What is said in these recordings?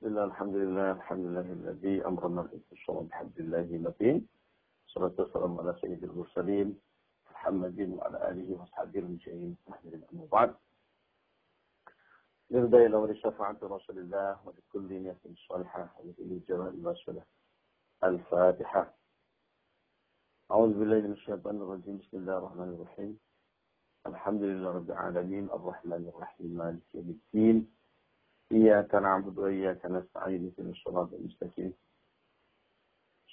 بسم الله الحمد لله الحمد لله الذي أمرنا بالإنتصار بحمد الله المتين. صلاة والسلام على سيد المرسلين محمد وعلى آله وأصحابه المجاهدين أحمد أما بعد نرضى إلى ولشفاعة رسول الله ولكل نية صالحة ولكل جمال الرسولة الفاتحة. أعوذ بالله من الشيطان الرجيم. بسم الله الرحمن الرحيم. الحمد لله رب العالمين. الرحمن الرحيم. مالك يوم الدين. إياك نعبد وإياك نستعين في الصراط المستقيم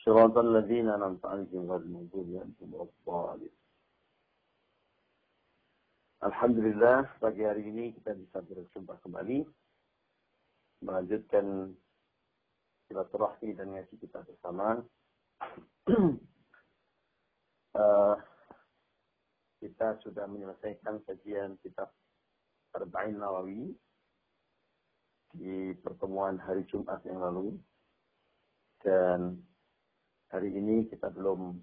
صراط الذين أنعمت عليهم غير المغضوب عليهم ولا الضالين Alhamdulillah pagi hari ini kita bisa berjumpa kembali melanjutkan silaturahmi dan ngaji kita bersama. uh, kita sudah menyelesaikan kajian kitab Arba'in Nawawi di pertemuan hari Jumat yang lalu. Dan hari ini kita belum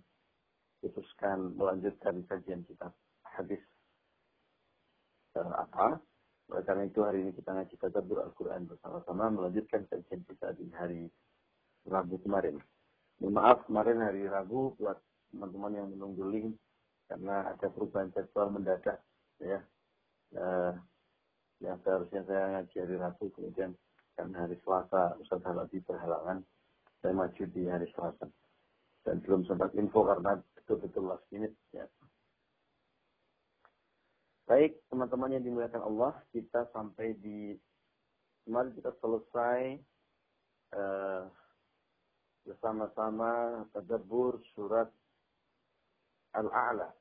putuskan melanjutkan kajian kitab hadis apa. Oleh karena itu hari ini kita ngaji tadabbur Al-Quran bersama-sama melanjutkan kajian kita di hari Rabu kemarin. Mohon maaf kemarin hari Rabu buat teman-teman yang menunggu link karena ada perubahan jadwal mendadak ya. Uh, yang seharusnya saya ngaji hari Rabu kemudian karena hari Selasa Ustaz Halabi berhalangan saya maju di hari Selasa dan belum sempat info karena betul-betul last minute ya. Baik, teman-teman yang dimuliakan Allah, kita sampai di kemarin kita selesai uh, bersama-sama tadabbur surat Al-A'la.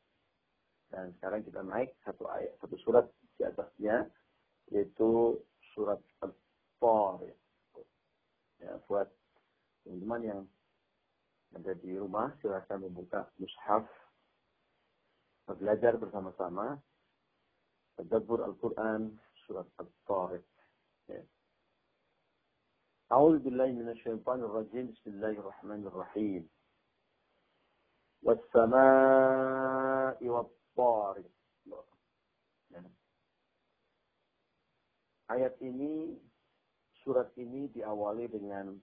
Dan sekarang kita naik satu ayat, satu surat di atasnya, yaitu surat Al-Tor ya. ya, buat teman-teman yang ada di rumah silakan membuka mushaf belajar bersama-sama tadabbur Al-Qur'an surat Al-Tariq ya. A'udzu billahi minasyaitonir rajim Bismillahirrahmanirrahim Was-samaa'i wat-tariq Ayat ini, surat ini diawali dengan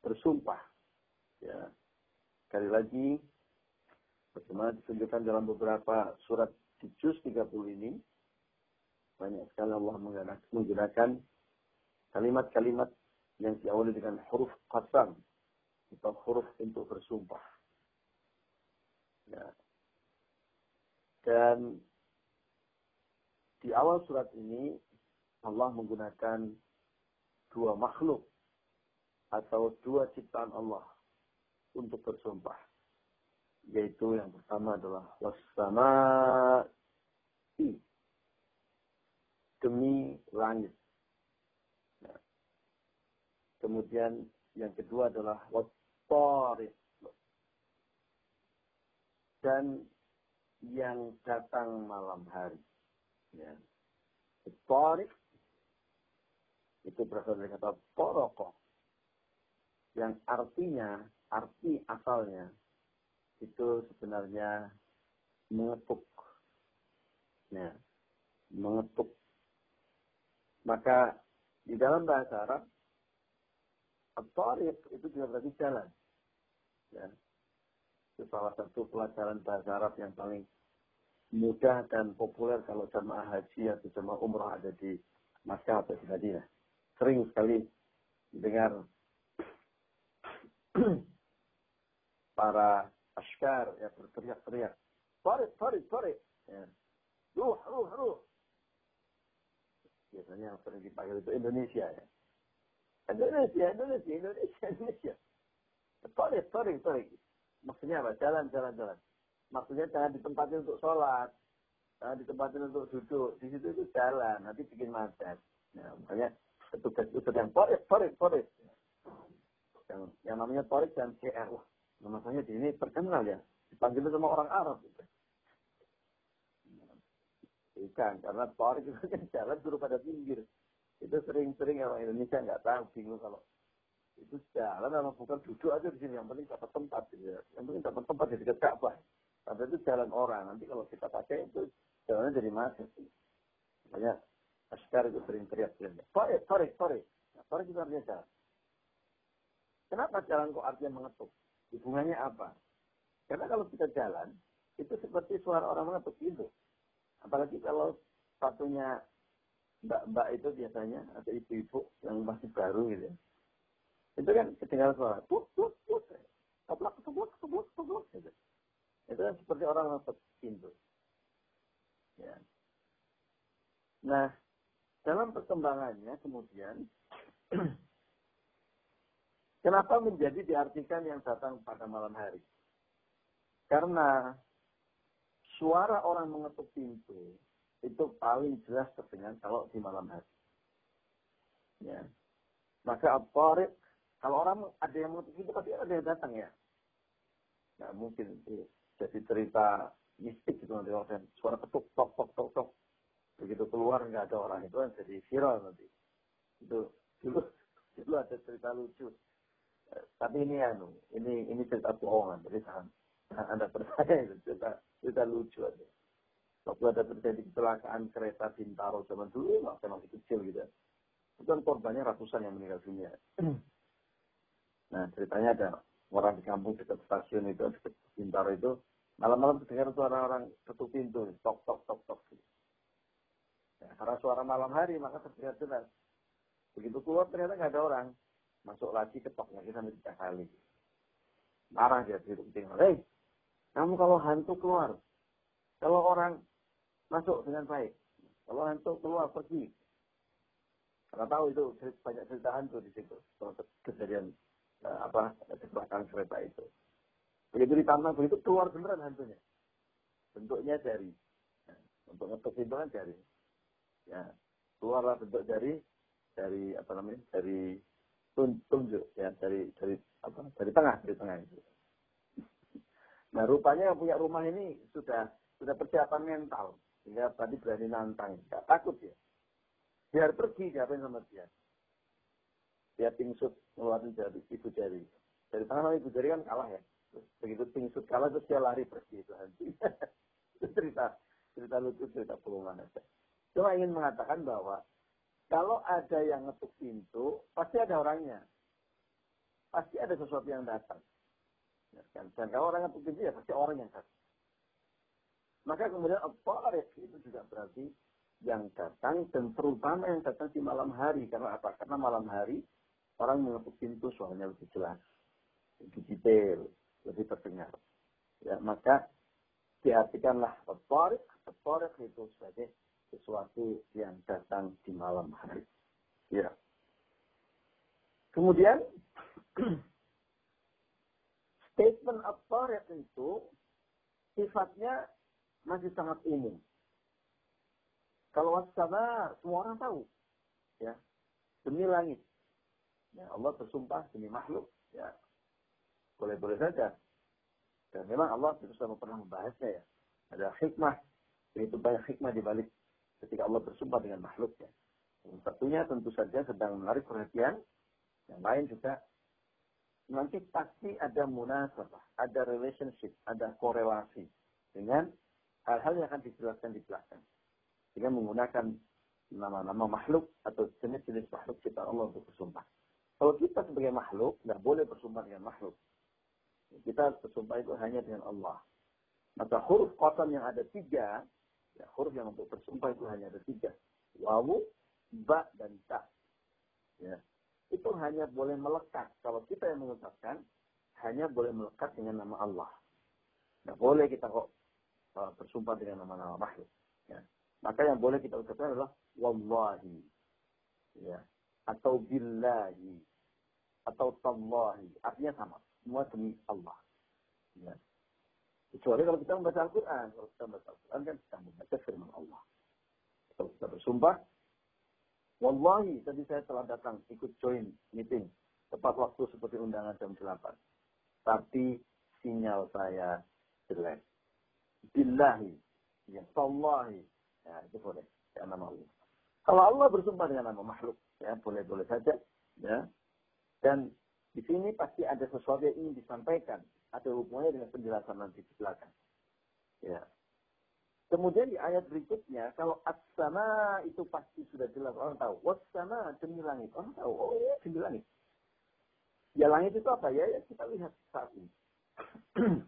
bersumpah. Ya. Sekali lagi, bagaimana ditunjukkan dalam beberapa surat di juz 30 ini banyak sekali Allah menggunakan kalimat-kalimat yang diawali dengan huruf qasam atau huruf untuk bersumpah. Ya. Dan di awal surat ini Allah menggunakan dua makhluk atau dua ciptaan Allah untuk bersumpah yaitu yang pertama adalah wasama demi langit. Nah, kemudian yang kedua adalah wattarik dan yang datang malam hari. Ya. Wattarik itu berasal dari kata poroko yang artinya arti asalnya itu sebenarnya mengetuk. Nah, mengetuk. Maka di dalam bahasa Arab, At-Tariq itu juga berarti jalan. Ya. Itu salah satu pelajaran bahasa Arab yang paling mudah dan populer kalau jamaah haji atau jamaah umrah ada di Makkah atau di Madinah. Sering sekali dengar para askar ya berteriak-teriak. Tarik, tarik, tarik. Ya. Ruh, ruh, ruh. Biasanya yang sering dipanggil itu Indonesia ya. Indonesia, Indonesia, Indonesia, Indonesia. Tarik, tarik, tarik. Maksudnya apa? Jalan, jalan, jalan. Maksudnya jangan ditempatin untuk sholat. Jangan ditempatin untuk duduk. Di situ itu jalan. Nanti bikin macet. Nah, makanya petugas itu sedang tarik, tarik, tarik. Yang, yang namanya tarik dan CR. Wah, Nama saya di ini terkenal ya. Dipanggil sama orang Arab. Gitu. Bukan, karena Tarik itu kan jalan suruh pada pinggir. Itu sering-sering orang Indonesia nggak tahu, bingung kalau itu jalan sama bukan duduk aja di sini. Yang penting dapat tempat. Gitu ya. Yang penting dapat tempat di dekat Ka'bah. Tapi itu jalan orang. Nanti kalau kita pakai itu jalannya jadi macet. Makanya Askar itu sering teriak-teriak. Tarik, tarik, tarik. Torik itu artinya jalan. Kenapa jalan kok artinya mengetuk? Hubungannya apa? Karena kalau kita jalan, itu seperti suara orang mengetuk itu. Apalagi kalau satunya mbak-mbak itu biasanya, atau ibu-ibu yang masih baru gitu ya. Itu kan kedengaran suara, put, put. Keblak, keblak, keblak, keblak. Gitu. Itu kan seperti orang mengetuk pintu. Ya. Nah, dalam perkembangannya kemudian kenapa menjadi diartikan yang datang pada malam hari? Karena suara orang mengetuk pintu itu paling jelas terdengar kalau di malam hari. Ya. Maka apa kalau orang ada yang mengetuk pintu pasti ada yang datang ya. Nah mungkin itu jadi cerita mistik gitu nanti orang suara ketuk tok tok tok tok. Begitu keluar nggak ada orang itu kan jadi viral nanti. Itu dulu dulu ada cerita lucu. Eh, tapi ini anu ini ini cerita bohongan jadi jangan anda percaya itu cerita cerita lucu aja. Waktu ada terjadi kecelakaan kereta Bintaro zaman dulu waktu masih kecil gitu. Itu kan korbannya ratusan yang meninggal dunia. Nah ceritanya ada orang di kampung dekat stasiun itu dekat Bintaro itu malam-malam terdengar suara orang ketuk pintu tok tok tok tok. Ya, karena suara malam hari maka terlihat jelas. Begitu keluar ternyata nggak ada orang. Masuk lagi ketok lagi sampai tiga kali. Marah dia di tinggal. Hei, kamu kalau hantu keluar. Kalau orang masuk dengan baik. Kalau hantu keluar pergi. Karena tahu itu banyak cerita hantu di situ. Kejadian apa kecelakaan kereta itu. Begitu ditambah begitu keluar beneran hantunya. Bentuknya dari. Nah, untuk ngetuk itu kan dari ya keluarlah bentuk dari dari apa namanya dari tunjuk ya dari dari apa dari tengah dari tengah itu. Nah rupanya yang punya rumah ini sudah sudah persiapan mental sehingga tadi berani nantang nggak takut ya biar pergi diapain sama dia dia pingsut ngeluarin dari ibu jari dari tangan ibu jari kan kalah ya terus begitu pingsut kalah terus dia lari pergi itu nanti itu cerita cerita lucu cerita pengumuman aja Cuma ingin mengatakan bahwa kalau ada yang ngetuk pintu, pasti ada orangnya. Pasti ada sesuatu yang datang. Ya, kan? Dan kalau orang ngetuk pintu, ya pasti orang yang datang. Maka kemudian apa itu juga berarti yang datang dan terutama yang datang di malam hari. Karena apa? Karena malam hari orang mengetuk pintu suaranya lebih jelas, lebih detail, lebih terdengar. Ya, maka diartikanlah peporik, peporik itu sebagai sesuatu yang datang di malam hari. Ya. Kemudian statement authority itu sifatnya masih sangat umum. Kalau wassabar, semua orang tahu. Ya. Demi langit. Ya, Allah bersumpah demi makhluk. Ya. Boleh-boleh saja. Dan memang Allah tidak pernah membahasnya ya. Ada hikmah. Itu banyak hikmah di balik ketika Allah bersumpah dengan makhluknya. Yang satunya tentu saja sedang menarik perhatian. Yang lain juga nanti pasti ada munasabah, ada relationship, ada korelasi dengan hal-hal yang akan dijelaskan di belakang. Dengan menggunakan nama-nama makhluk atau jenis-jenis makhluk kita Allah untuk bersumpah. Kalau kita sebagai makhluk, nggak boleh bersumpah dengan makhluk. Kita bersumpah itu hanya dengan Allah. Maka huruf kosong yang ada tiga, Ya, huruf yang untuk bersumpah itu hanya ada tiga. Wawu, ba, dan ta. Ya. Itu hanya boleh melekat. Kalau kita yang mengucapkan, hanya boleh melekat dengan nama Allah. Tidak boleh kita kok uh, bersumpah dengan nama-nama makhluk. Ya. Maka yang boleh kita ucapkan adalah wallahi. Ya. Atau billahi. Atau tallahi. Artinya sama. Semua demi Allah. Ya. Kecuali kalau kita membaca Al-Quran. Kalau kita membaca Al-Quran kan kita membaca firman Allah. Kalau kita bersumpah, Wallahi, tadi saya telah datang ikut join meeting. Tepat waktu seperti undangan jam 8. Tapi sinyal saya jelek. Billahi. Ya, Tallahi. Ya, itu boleh. Ya, nama Allah. Kalau Allah bersumpah dengan nama makhluk, ya boleh-boleh saja. Ya. Dan di sini pasti ada sesuatu yang ingin disampaikan ada hubungannya dengan penjelasan nanti di belakang. Ya. Kemudian di ayat berikutnya, kalau as-sama itu pasti sudah jelas orang tahu. Was-sama demi langit. Orang tahu, oh ya demi langit. Ya langit itu apa ya? Ya kita lihat saat ini.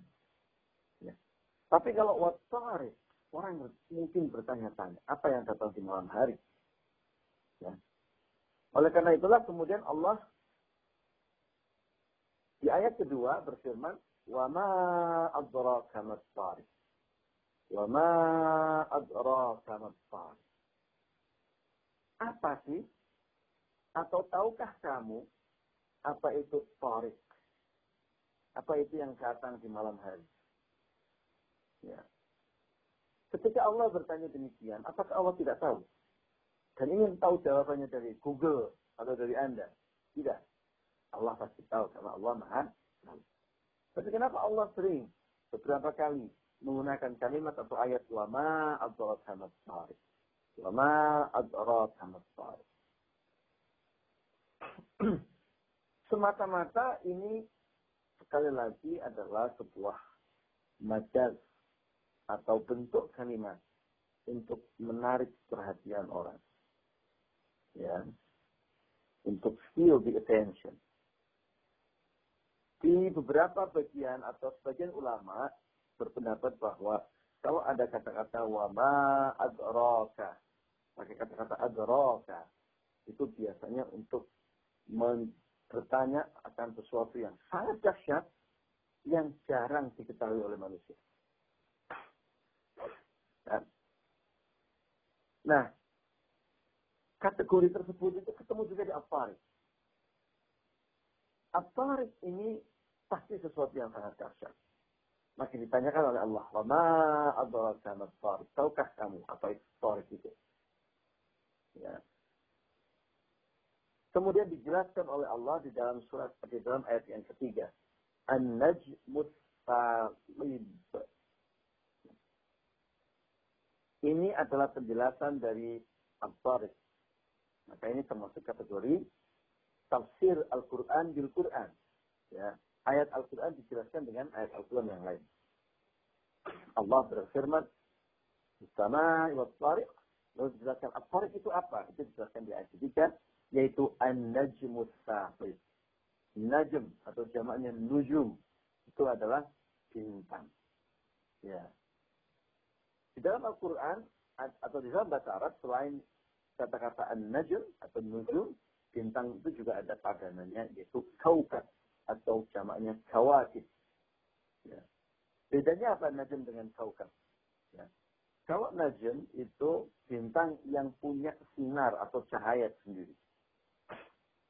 ya. Tapi kalau wasari, orang mungkin bertanya-tanya, apa yang datang di malam hari? Ya. Oleh karena itulah kemudian Allah di ayat kedua berfirman, "Wa ma adraka mas-sariq." Wa ma adraka Apa sih? Atau tahukah kamu apa itu tarik? Apa itu yang datang di malam hari? Ya. Ketika Allah bertanya demikian, apakah Allah tidak tahu? Dan ingin tahu jawabannya dari Google atau dari Anda? Tidak. Allah pasti tahu karena Allah maha tahu. Tapi kenapa Allah sering beberapa kali menggunakan kalimat atau ayat wama adrat hamas tarik. Wama adrat hamas tarik. Semata-mata ini sekali lagi adalah sebuah majaz atau bentuk kalimat untuk menarik perhatian orang. Ya. Untuk steal the attention. Di beberapa bagian atau sebagian ulama berpendapat bahwa kalau ada kata-kata wama adraka, pakai kata-kata adraka, itu biasanya untuk bertanya akan sesuatu yang sangat dahsyat yang jarang diketahui oleh manusia. Nah, kategori tersebut itu ketemu juga di Afarik. Afarik ini pasti sesuatu yang sangat dahsyat. Maka ditanyakan oleh Allah, "Wa adraka mas-sarik?" Tahukah kamu apa itu itu? Ya. Kemudian dijelaskan oleh Allah di dalam surat di dalam ayat yang ketiga. An-najmus Ini adalah penjelasan dari Al-Tariq. Maka ini termasuk kategori tafsir Al-Quran bil Quran. Ya ayat Al-Quran dijelaskan dengan ayat Al-Quran yang lain. Allah berfirman, Sama wa tariq. Lalu dijelaskan, Al-Tariq itu apa? Itu dijelaskan di ayat ketiga, yaitu An-Najmus Sahib. Najm atau jamaknya Nujum. Itu adalah bintang. Ya. Di dalam Al-Quran, atau di dalam bahasa Arab, selain kata-kata An-Najm atau Nujum, bintang itu juga ada padanannya, yaitu Kaukab atau jamaknya kawakib. Ya. Bedanya apa najm dengan kaukab? Ya. Kalau najm itu bintang yang punya sinar atau cahaya sendiri.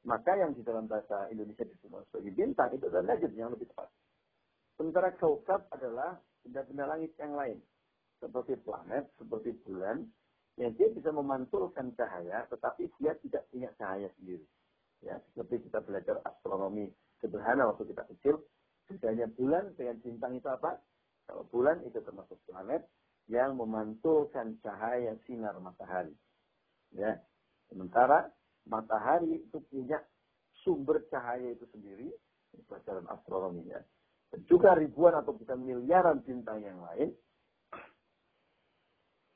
Maka yang di dalam bahasa Indonesia disebut sebagai bintang itu adalah najm yang lebih tepat. Sementara kaukab adalah benda-benda langit yang lain. Seperti planet, seperti bulan, yang dia bisa memantulkan cahaya, tetapi dia tidak punya cahaya sendiri. Ya, seperti kita belajar astronomi sederhana waktu kita kecil, bedanya bulan dengan bintang itu apa? Kalau bulan itu termasuk planet yang memantulkan cahaya sinar matahari. Ya. Sementara matahari itu punya sumber cahaya itu sendiri, pelajaran astronomi ya. Dan juga ribuan atau bisa miliaran bintang yang lain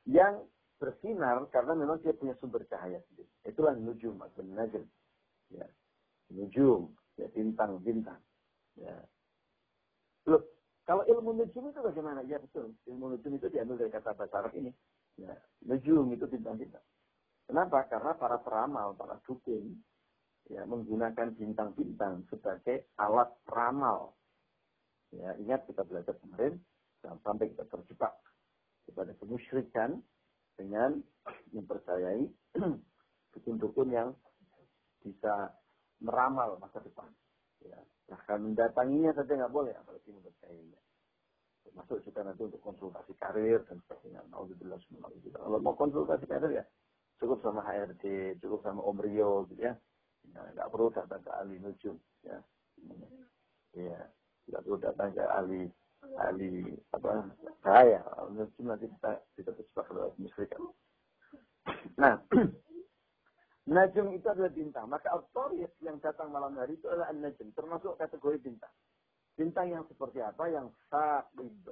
yang bersinar karena memang dia punya sumber cahaya sendiri. Itulah nujum atau najm. Ya. Nujum ya bintang-bintang. Ya. Loh, kalau ilmu nujum itu bagaimana? Ya betul, ilmu nujum itu diambil dari kata bahasa Arab ini. Ya, nujum itu bintang-bintang. Kenapa? Karena para peramal, para dukun, ya menggunakan bintang-bintang sebagai alat peramal. Ya, ingat kita belajar kemarin, sampai kita terjebak kepada kemusyrikan dengan mempercayai dukun-dukun yang bisa meramal masa depan. Ya. Bahkan mendatanginya saja nggak boleh, apalagi mempercayainya. Termasuk juga nanti untuk konsultasi karir dan sebagainya. Alhamdulillah. Kalau mau konsultasi karir ya cukup sama HRD, cukup sama Om Rio gitu ya. ya nggak perlu datang ke ahli nujum. Ya. Ya, nggak perlu datang ke ahli ahli apa saya nujum nanti kita kita terjebak. Nah, Najm itu adalah bintang. Maka al yang datang malam hari itu adalah An-Najm. Termasuk kategori bintang. Bintang yang seperti apa? Yang saqib.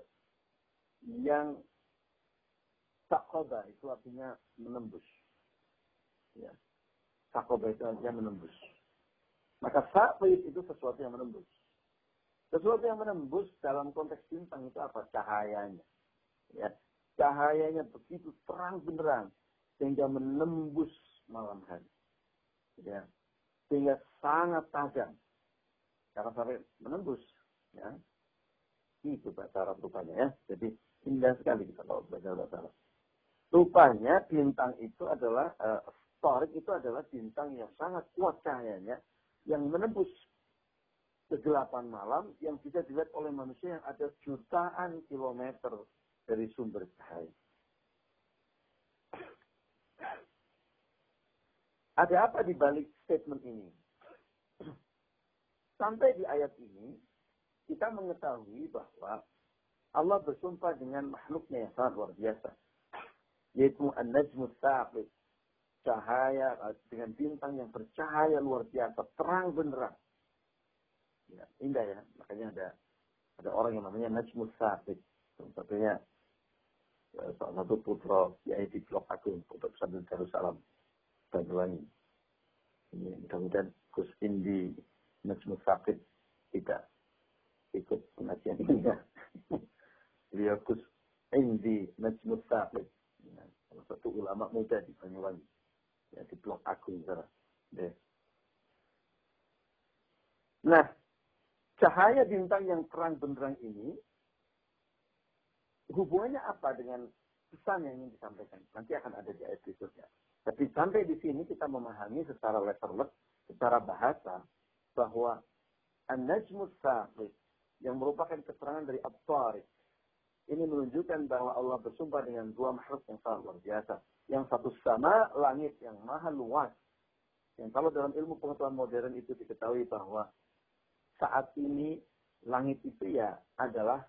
Yang Sakoba itu artinya menembus. Ya. Sakoba itu artinya menembus. Maka sakit itu sesuatu yang menembus. Sesuatu yang menembus dalam konteks bintang itu apa? Cahayanya. Ya. Cahayanya begitu terang benerang sehingga menembus malam hari. Ya. Sehingga sangat tajam. Karena sampai menembus. Ya. Itu bahasa Arab rupanya ya. Jadi indah sekali kita kalau belajar bahasa Arab. Rupanya bintang itu adalah, uh, Torik itu adalah bintang yang sangat kuat cahayanya yang menembus kegelapan malam yang bisa dilihat oleh manusia yang ada jutaan kilometer dari sumber cahaya. Ada apa di balik statement ini? Sampai di ayat ini, kita mengetahui bahwa Allah bersumpah dengan makhluknya yang sangat luar biasa. Yaitu An-Najmu Saqib. Cahaya dengan bintang yang bercahaya luar biasa, terang benderang. Ya, indah ya. Makanya ada ada orang yang namanya Najmus Saqib. Satunya ya, salah satu putra Kiai di Blok Agung, Pondok Pesantren Darussalam, Banyuwangi. Ini mudah-mudahan Gus Indi Najmus Saqib tidak ikut pengajian ini ya. Beliau Gus Indi Najmus Saqib. Ya, salah satu ulama muda di Banyuwangi. Ya, di Blok Agung. Ya. Nah, Cahaya bintang yang terang benderang ini hubungannya apa dengan pesan yang ingin disampaikan? Nanti akan ada di ayat berikutnya. Tapi sampai di sini kita memahami secara letterlek, secara bahasa, bahwa An-Najmus Saqib yang merupakan keterangan dari ab ini menunjukkan bahwa Allah bersumpah dengan dua makhluk yang sangat luar biasa. Yang satu sama langit yang maha luas. Yang kalau dalam ilmu pengetahuan modern itu diketahui bahwa saat ini langit itu ya adalah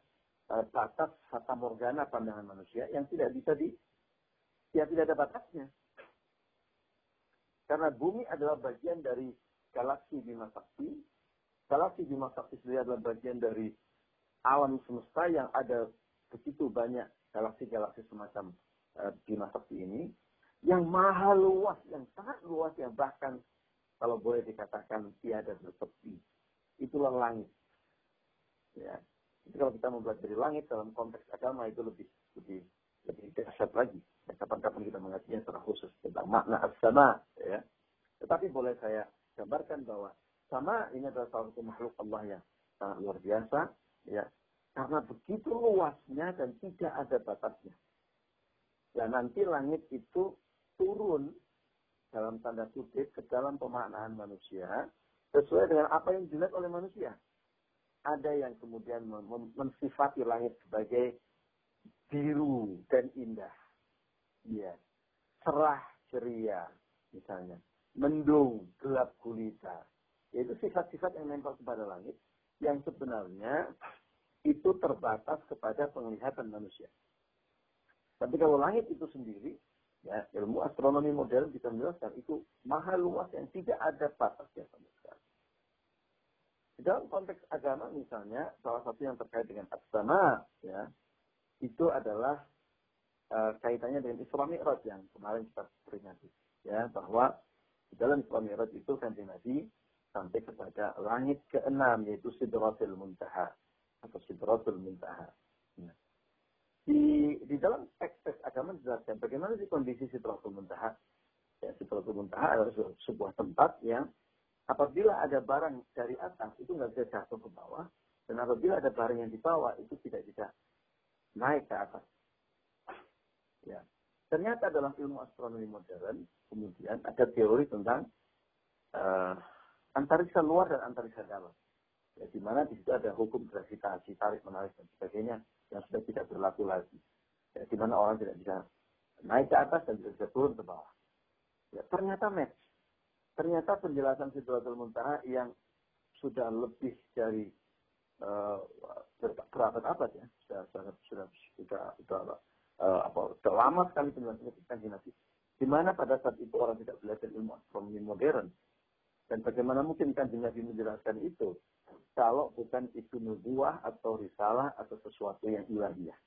uh, batas fata morgana pandangan manusia yang tidak bisa di ya tidak ada batasnya. Karena bumi adalah bagian dari galaksi Bima Sakti. Galaksi Bima Sakti sendiri adalah bagian dari alam semesta yang ada begitu banyak galaksi-galaksi semacam uh, Bima Sakti ini yang maha luas, yang sangat luas, yang bahkan kalau boleh dikatakan tiada bertepi itulah langit. Ya. Jadi kalau kita mempelajari langit dalam konteks agama itu lebih lebih lebih dahsyat lagi. Ya, kapan-kapan kita mengajinya secara khusus tentang makna as-sama. Ya. Tetapi boleh saya gambarkan bahwa sama ini adalah salah satu makhluk Allah yang sangat luar biasa. Ya. Karena begitu luasnya dan tidak ada batasnya. Dan nanti langit itu turun dalam tanda kutip ke dalam pemaknaan manusia sesuai dengan apa yang dilihat oleh manusia. Ada yang kemudian mensifati langit sebagai biru dan indah. Ya. Cerah ceria misalnya. Mendung, gelap gulita. Yaitu sifat-sifat yang nempel kepada langit yang sebenarnya itu terbatas kepada penglihatan manusia. Tapi kalau langit itu sendiri, ya ilmu astronomi modern bisa menjelaskan itu maha luas yang tidak ada batasnya sama sekali. Dalam konteks agama misalnya, salah satu yang terkait dengan asana, ya, itu adalah uh, kaitannya dengan Isra Mi'raj yang kemarin kita peringati. Ya, bahwa di dalam Isra Mi'raj itu kanjeng Nabi sampai kepada langit keenam yaitu Sidratul Muntaha atau Sidratul Muntaha. Ya. Di, di dalam teks-teks agama dijelaskan bagaimana sih kondisi Sidratul Muntaha. Ya, Sidratul Muntaha adalah sebuah tempat yang apabila ada barang dari atas itu nggak bisa jatuh ke bawah dan apabila ada barang yang di bawah itu tidak bisa naik ke atas. Ya. Ternyata dalam ilmu astronomi modern kemudian ada teori tentang uh, antariksa luar dan antariksa dalam. Ya, di mana di situ ada hukum gravitasi, tarik menarik dan sebagainya yang sudah tidak berlaku lagi. Ya, di mana orang tidak bisa naik ke atas dan tidak bisa turun ke bawah. Ya, ternyata match ternyata penjelasan Sidratul Muntaha yang sudah lebih dari uh, berabad-abad ya, sudah sudah sudah sudah, sudah uh, apa sudah lama sekali penjelasan kanji Nabi. Di mana pada saat itu orang tidak belajar ilmu astronomi modern dan bagaimana mungkin kanji Nabi menjelaskan itu kalau bukan itu nubuah atau risalah atau sesuatu yang ilahiyah.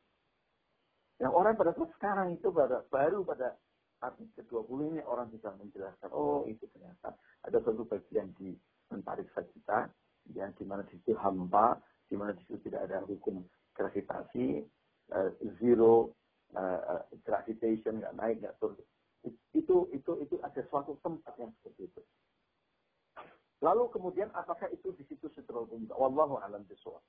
Yang orang pada saat sekarang itu pada, baru pada abad ke-20 ini orang bisa menjelaskan, oh itu ternyata ada satu bagian di antariksa kita, yang di mana di situ hampa, di mana di situ tidak ada hukum gravitasi, uh, zero uh, gravitation, nggak naik, nggak turun. Itu, itu, itu ada suatu tempat yang seperti itu. Lalu kemudian apakah itu di situ setelah Wallahu alam bisawab.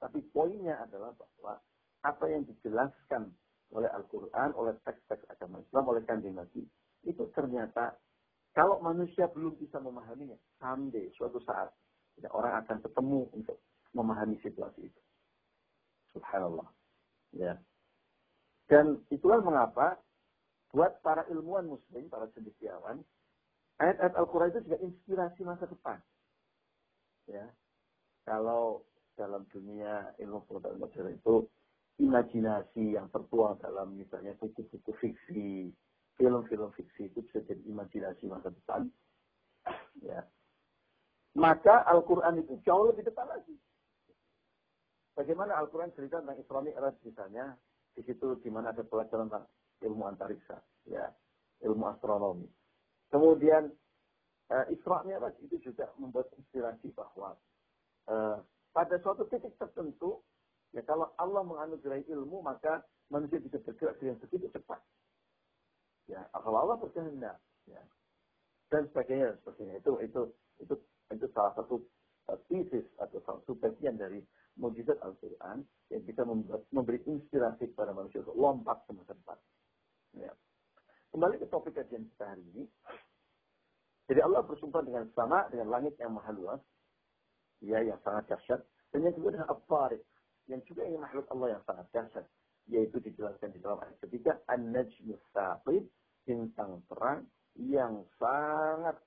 Tapi poinnya adalah bahwa apa yang dijelaskan oleh Al-Quran, oleh teks-teks agama Islam, oleh kanjeng Nabi, itu ternyata kalau manusia belum bisa memahaminya, someday, suatu saat, ya, orang akan ketemu untuk memahami situasi itu. Subhanallah. Ya. Dan itulah mengapa buat para ilmuwan muslim, para cendekiawan, ayat-ayat Al-Quran itu juga inspirasi masa depan. Ya. Kalau dalam dunia ilmu pengetahuan modern itu imajinasi yang tertuang dalam misalnya buku-buku fiksi, film-film fiksi itu bisa jadi imajinasi masa depan. Ya. Maka Al-Quran itu jauh lebih depan lagi. Bagaimana Al-Quran cerita tentang Isra Mi'raj misalnya, di situ di mana ada pelajaran tentang ilmu antariksa, ya, ilmu astronomi. Kemudian uh, Isra Mi'raj itu juga membuat inspirasi bahwa uh, pada suatu titik tertentu Ya kalau Allah menganugerahi ilmu maka manusia bisa bergerak dengan begitu cepat. Ya, kalau Allah berkehendak, ya. Dan sebagainya sebagainya itu itu itu itu salah satu uh, thesis atau salah satu bagian dari mujizat Al-Quran yang bisa membuat, memberi inspirasi kepada manusia untuk lompat ke masa depan. Ya. Kembali ke topik kajian kita hari ini. Jadi Allah bersumpah dengan sama dengan langit yang maha luas, ya yang sangat dahsyat, dan yang kedua dengan apa yang juga ini makhluk Allah yang sangat dahsyat yaitu dijelaskan di dalam ayat ketiga an-najmus saqib bintang terang yang sangat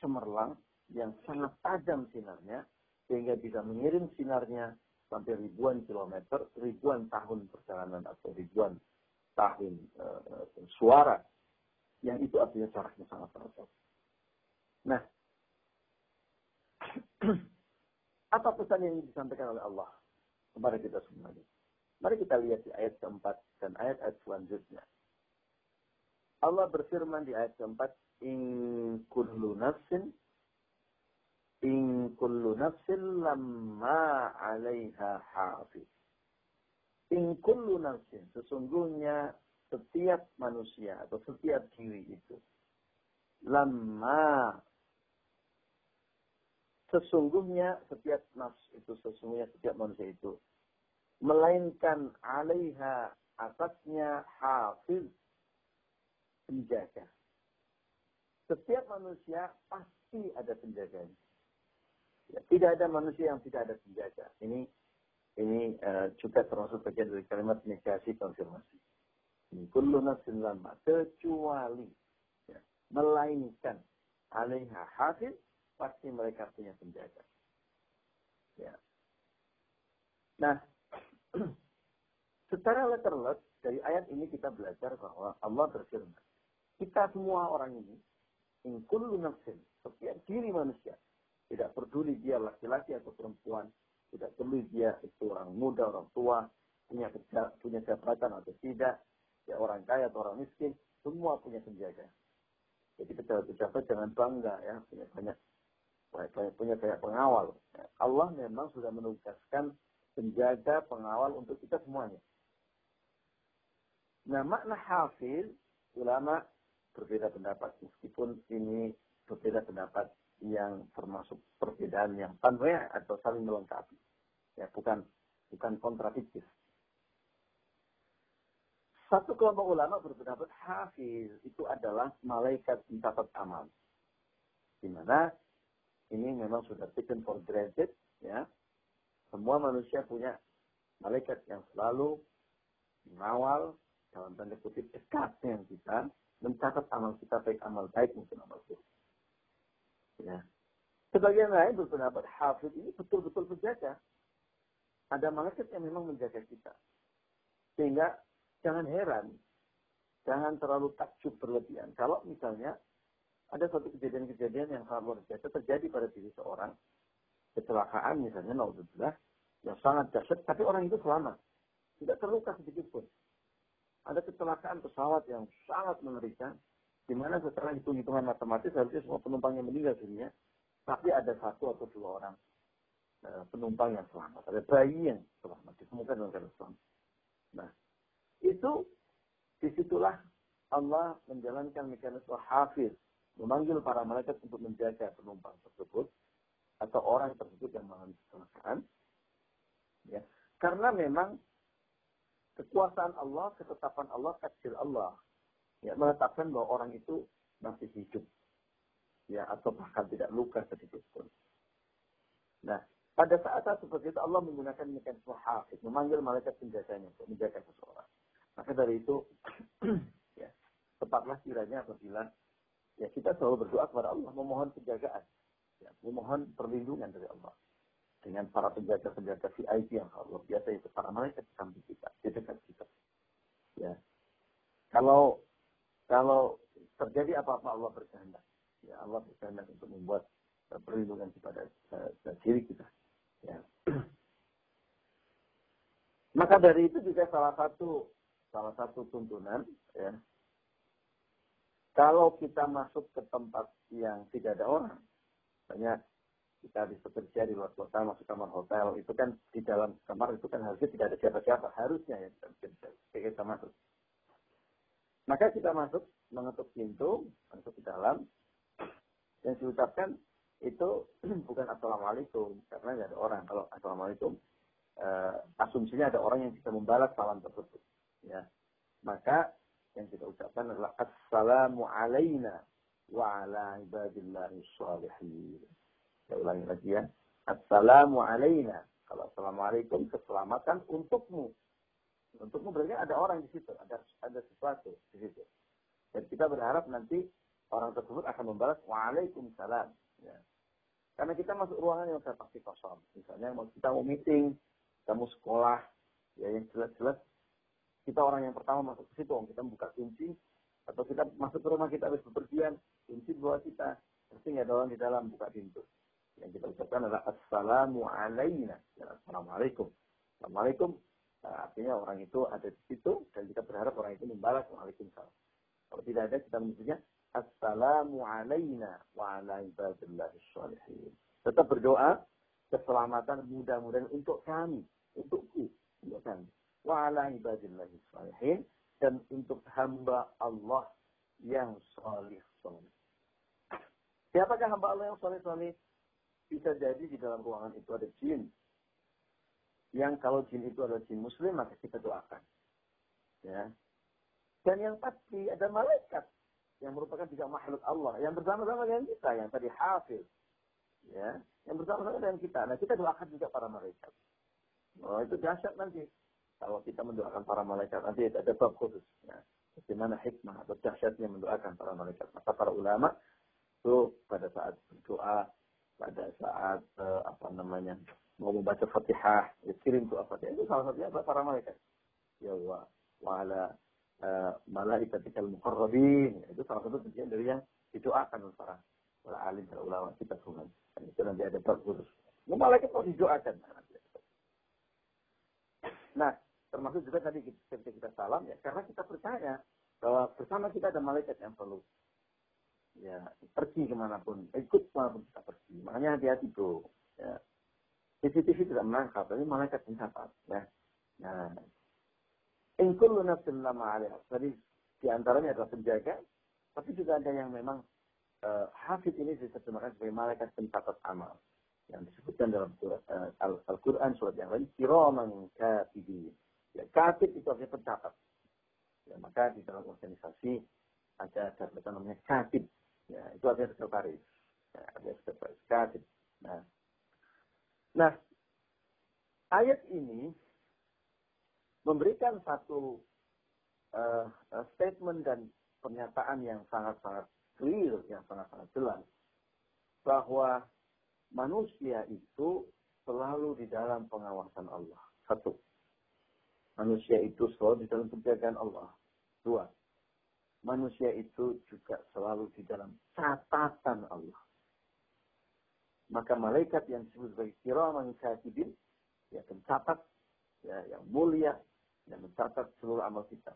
cemerlang yang sangat tajam sinarnya sehingga bisa mengirim sinarnya sampai ribuan kilometer, ribuan tahun perjalanan atau ribuan tahun uh, suara yang itu artinya jaraknya sangat sangat Nah, apa pesan yang disampaikan oleh Allah kepada kita semuanya. Mari kita lihat di ayat keempat dan ayat-ayat selanjutnya. Allah berfirman di ayat keempat, In kullu nafsin In kullu nafsin lamma alaiha hafiz. In kullu nafsin, sesungguhnya setiap manusia atau setiap diri itu. Lama sesungguhnya setiap nafs itu sesungguhnya setiap manusia itu melainkan alaiha atasnya hafiz penjaga. Setiap manusia pasti ada penjaganya. Ya, tidak ada manusia yang tidak ada penjaga. Ini ini uh, juga termasuk bagian dari kalimat negasi konfirmasi. Kullu nafsin lama kecuali ya, melainkan alaiha hafiz pasti mereka punya penjaga. Ya. Nah, secara letterless dari ayat ini kita belajar bahwa Allah berfirman, kita semua orang ini, in kullu nafsin, setiap diri manusia, tidak peduli dia laki-laki atau perempuan, tidak peduli dia itu orang muda, orang tua, punya punya jabatan atau tidak, ya orang kaya atau orang miskin, semua punya penjaga. Jadi pejabat-pejabat jangan bangga ya, punya banyak punya kayak pengawal. Allah memang sudah menugaskan penjaga pengawal untuk kita semuanya. Nah, makna hafiz, ulama berbeda pendapat. Meskipun ini berbeda pendapat yang termasuk perbedaan yang tanwaya atau saling melengkapi. Ya, bukan bukan kontradiktif. Satu kelompok ulama berpendapat hafiz itu adalah malaikat pencatat amal. Di mana ini memang sudah taken for granted ya semua manusia punya malaikat yang selalu mengawal dalam tanda kutip dekat dengan kita mencatat amal kita baik amal baik maupun amal buruk ya sebagian lain berpendapat hafid ini betul-betul menjaga ada malaikat yang memang menjaga kita sehingga jangan heran jangan terlalu takjub berlebihan kalau misalnya ada satu kejadian-kejadian yang sangat luar biasa terjadi pada diri seorang. Kecelakaan misalnya, naudzubillah, yang sangat dahsyat, tapi orang itu selamat. Tidak terluka sedikit pun. ada kecelakaan pesawat yang sangat mengerikan, di mana setelah hitung-hitungan matematis harusnya semua penumpang yang meninggal dunia, tapi ada satu atau dua orang uh, penumpang yang selamat, ada bayi yang selamat, ditemukan dalam keadaan selamat. Nah, itu di situlah Allah menjalankan mekanisme hafiz, memanggil para malaikat untuk menjaga penumpang tersebut atau orang tersebut yang mengalami kecelakaan. Ya. Karena memang kekuasaan Allah, ketetapan Allah, takdir Allah. Ya, menetapkan bahwa orang itu masih hidup. Ya, atau bahkan tidak luka sedikit pun. Nah, pada saat-saat seperti itu Allah menggunakan mekanisme hafiz, memanggil malaikat penjaganya untuk menjaga seseorang. Maka dari itu, ya, tepatlah kiranya apabila ya kita selalu berdoa kepada Allah, memohon penjagaan, ya, memohon perlindungan dari Allah dengan para penjaga-penjaga VIP yang luar biasa itu para malaikat di samping kita, di dekat kita. Ya. Kalau kalau terjadi apa-apa Allah berkehendak. Ya, Allah berkehendak untuk membuat uh, perlindungan kepada uh, diri kita. Ya. Maka dari itu juga salah satu salah satu tuntunan ya. Kalau kita masuk ke tempat yang tidak ada orang, banyak kita habis bekerja di luar kota masuk kamar hotel itu kan di dalam kamar itu kan harusnya tidak ada siapa-siapa harusnya ya kita masuk maka kita masuk mengetuk pintu masuk ke dalam yang diucapkan itu bukan assalamualaikum karena tidak ada orang kalau assalamualaikum uh, asumsinya ada orang yang bisa membalas salam tersebut ya maka yang kita ucapkan adalah assalamu alaina wa ala ibadillahi shalihin saya ulangi lagi ya. Assalamu alaina. Kalau assalamualaikum keselamatan untukmu. Untukmu berarti ada orang di situ, ada ada sesuatu di situ. Dan kita berharap nanti orang tersebut akan membalas waalaikumsalam. Ya. Karena kita masuk ruangan yang pasti kosong. Misalnya kita mau meeting, kita mau sekolah, ya yang jelas-jelas kita orang yang pertama masuk ke situ, kita buka kunci, atau kita masuk ke rumah kita habis bepergian, kunci bawa kita, pasti nggak ada orang di dalam buka pintu. Yang kita ucapkan adalah Assalamu. Ya, Assalamualaikum. Assalamualaikum. Nah, artinya orang itu ada di situ dan kita berharap orang itu membalas Waalaikumsalam. Kalau tidak ada kita menyebutnya Assalamu alaina wa ala ibadillahi sholihin. Tetap berdoa keselamatan mudah-mudahan untuk kami, untukku, untuk kami. Wa ala ibadillahi sholihin dan untuk hamba Allah yang solih solih. Siapakah hamba Allah yang solih solih? Bisa jadi di dalam ruangan itu ada jin. Yang kalau jin itu adalah jin muslim, maka kita doakan. Ya. Dan yang pasti ada malaikat yang merupakan juga makhluk Allah yang bersama-sama dengan kita yang tadi hafiz ya. Yang bersama-sama dengan kita. Nah kita doakan juga para malaikat. Oh itu dahsyat nanti. Kalau kita mendoakan para malaikat nanti ada bab khusus. Ya. bagaimana hikmah atau dahsyatnya mendoakan para malaikat. Maka para ulama itu pada saat berdoa pada saat uh, apa namanya mau membaca Fatihah, ya, kirim tuh apa itu salah satunya apa para malaikat. Ya wa wala uh, malaikatikal muqarrabin. Itu salah satu bagian dari yang didoakan para para alim para ulama kita semua. Dan itu nanti ada bab khusus. Malaikat kok didoakan. Nah, termasuk juga tadi ketika kita salam ya karena kita percaya bahwa bersama kita ada malaikat yang selalu ya pergi ke mana pun, ikut ke mana pun kita pergi. Makanya hati-hati bro. Ya. CCTV tidak menangkap, tapi malaikat mencatat. Ya. Nah, ingkul nafsin lama alih. Tadi di antaranya adalah penjaga, tapi juga ada yang memang uh, hafid ini diterjemahkan sebagai malaikat pencatat amal. Yang disebutkan dalam uh, Al-Quran surat yang lain, kiraman katibin. Ya, katib itu artinya pencatat. Ya, maka di dalam organisasi ada jabatan namanya katib. Ya, itu artinya sekretaris. Ya, ada sekretaris katib. Nah, nah, ayat ini memberikan satu uh, statement dan pernyataan yang sangat-sangat clear, yang sangat-sangat jelas bahwa manusia itu selalu di dalam pengawasan Allah. Satu, manusia itu selalu di dalam penjagaan Allah. Dua, manusia itu juga selalu di dalam catatan Allah. Maka malaikat yang disebut sebagai kiraman katibin, ya mencatat, ya, yang mulia, yang mencatat seluruh amal kita.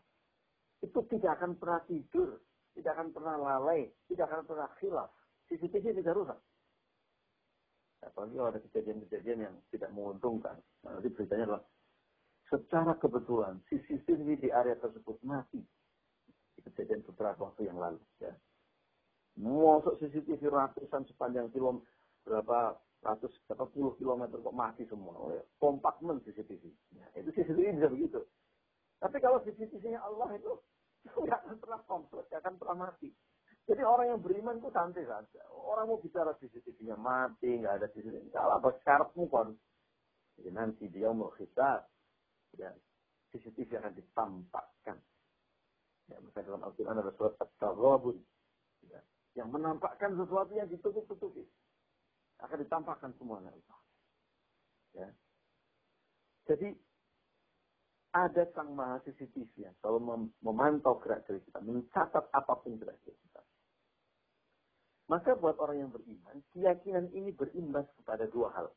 itu tidak akan pernah tidur, tidak akan pernah lalai, tidak akan pernah khilaf. CCTV tidak rusak. Apalagi kalau ada kejadian-kejadian yang tidak menguntungkan. Nah, nanti beritanya adalah secara kebetulan CCTV di area tersebut mati. Kejadian beberapa waktu yang lalu. Ya. Masuk CCTV ratusan sepanjang kilo berapa ratus berapa puluh kilometer kok mati semua. Kompakmen CCTV. Ya, itu CCTV bisa begitu. Tapi kalau CCTV-nya Allah itu nggak akan pernah komplit, nggak akan pernah mati. Jadi orang yang beriman itu santai saja. Orang mau bicara CCTV-nya mati, nggak ada CCTV. Kalau apa syaratmu kan. Jadi nanti dia mau hisab. Ya, CCTV akan ditampakkan. Ya, misalnya dalam Al-Quran ada surat At-Taghabun. Ya, yang menampakkan sesuatu yang ditutup-tutupi. Akan ditampakkan semuanya. Ya. Jadi ada sang maha CCTV yang selalu memantau gerak gerik kita, mencatat apa pun gerak gerik kita. Maka buat orang yang beriman, keyakinan ini berimbas kepada dua hal.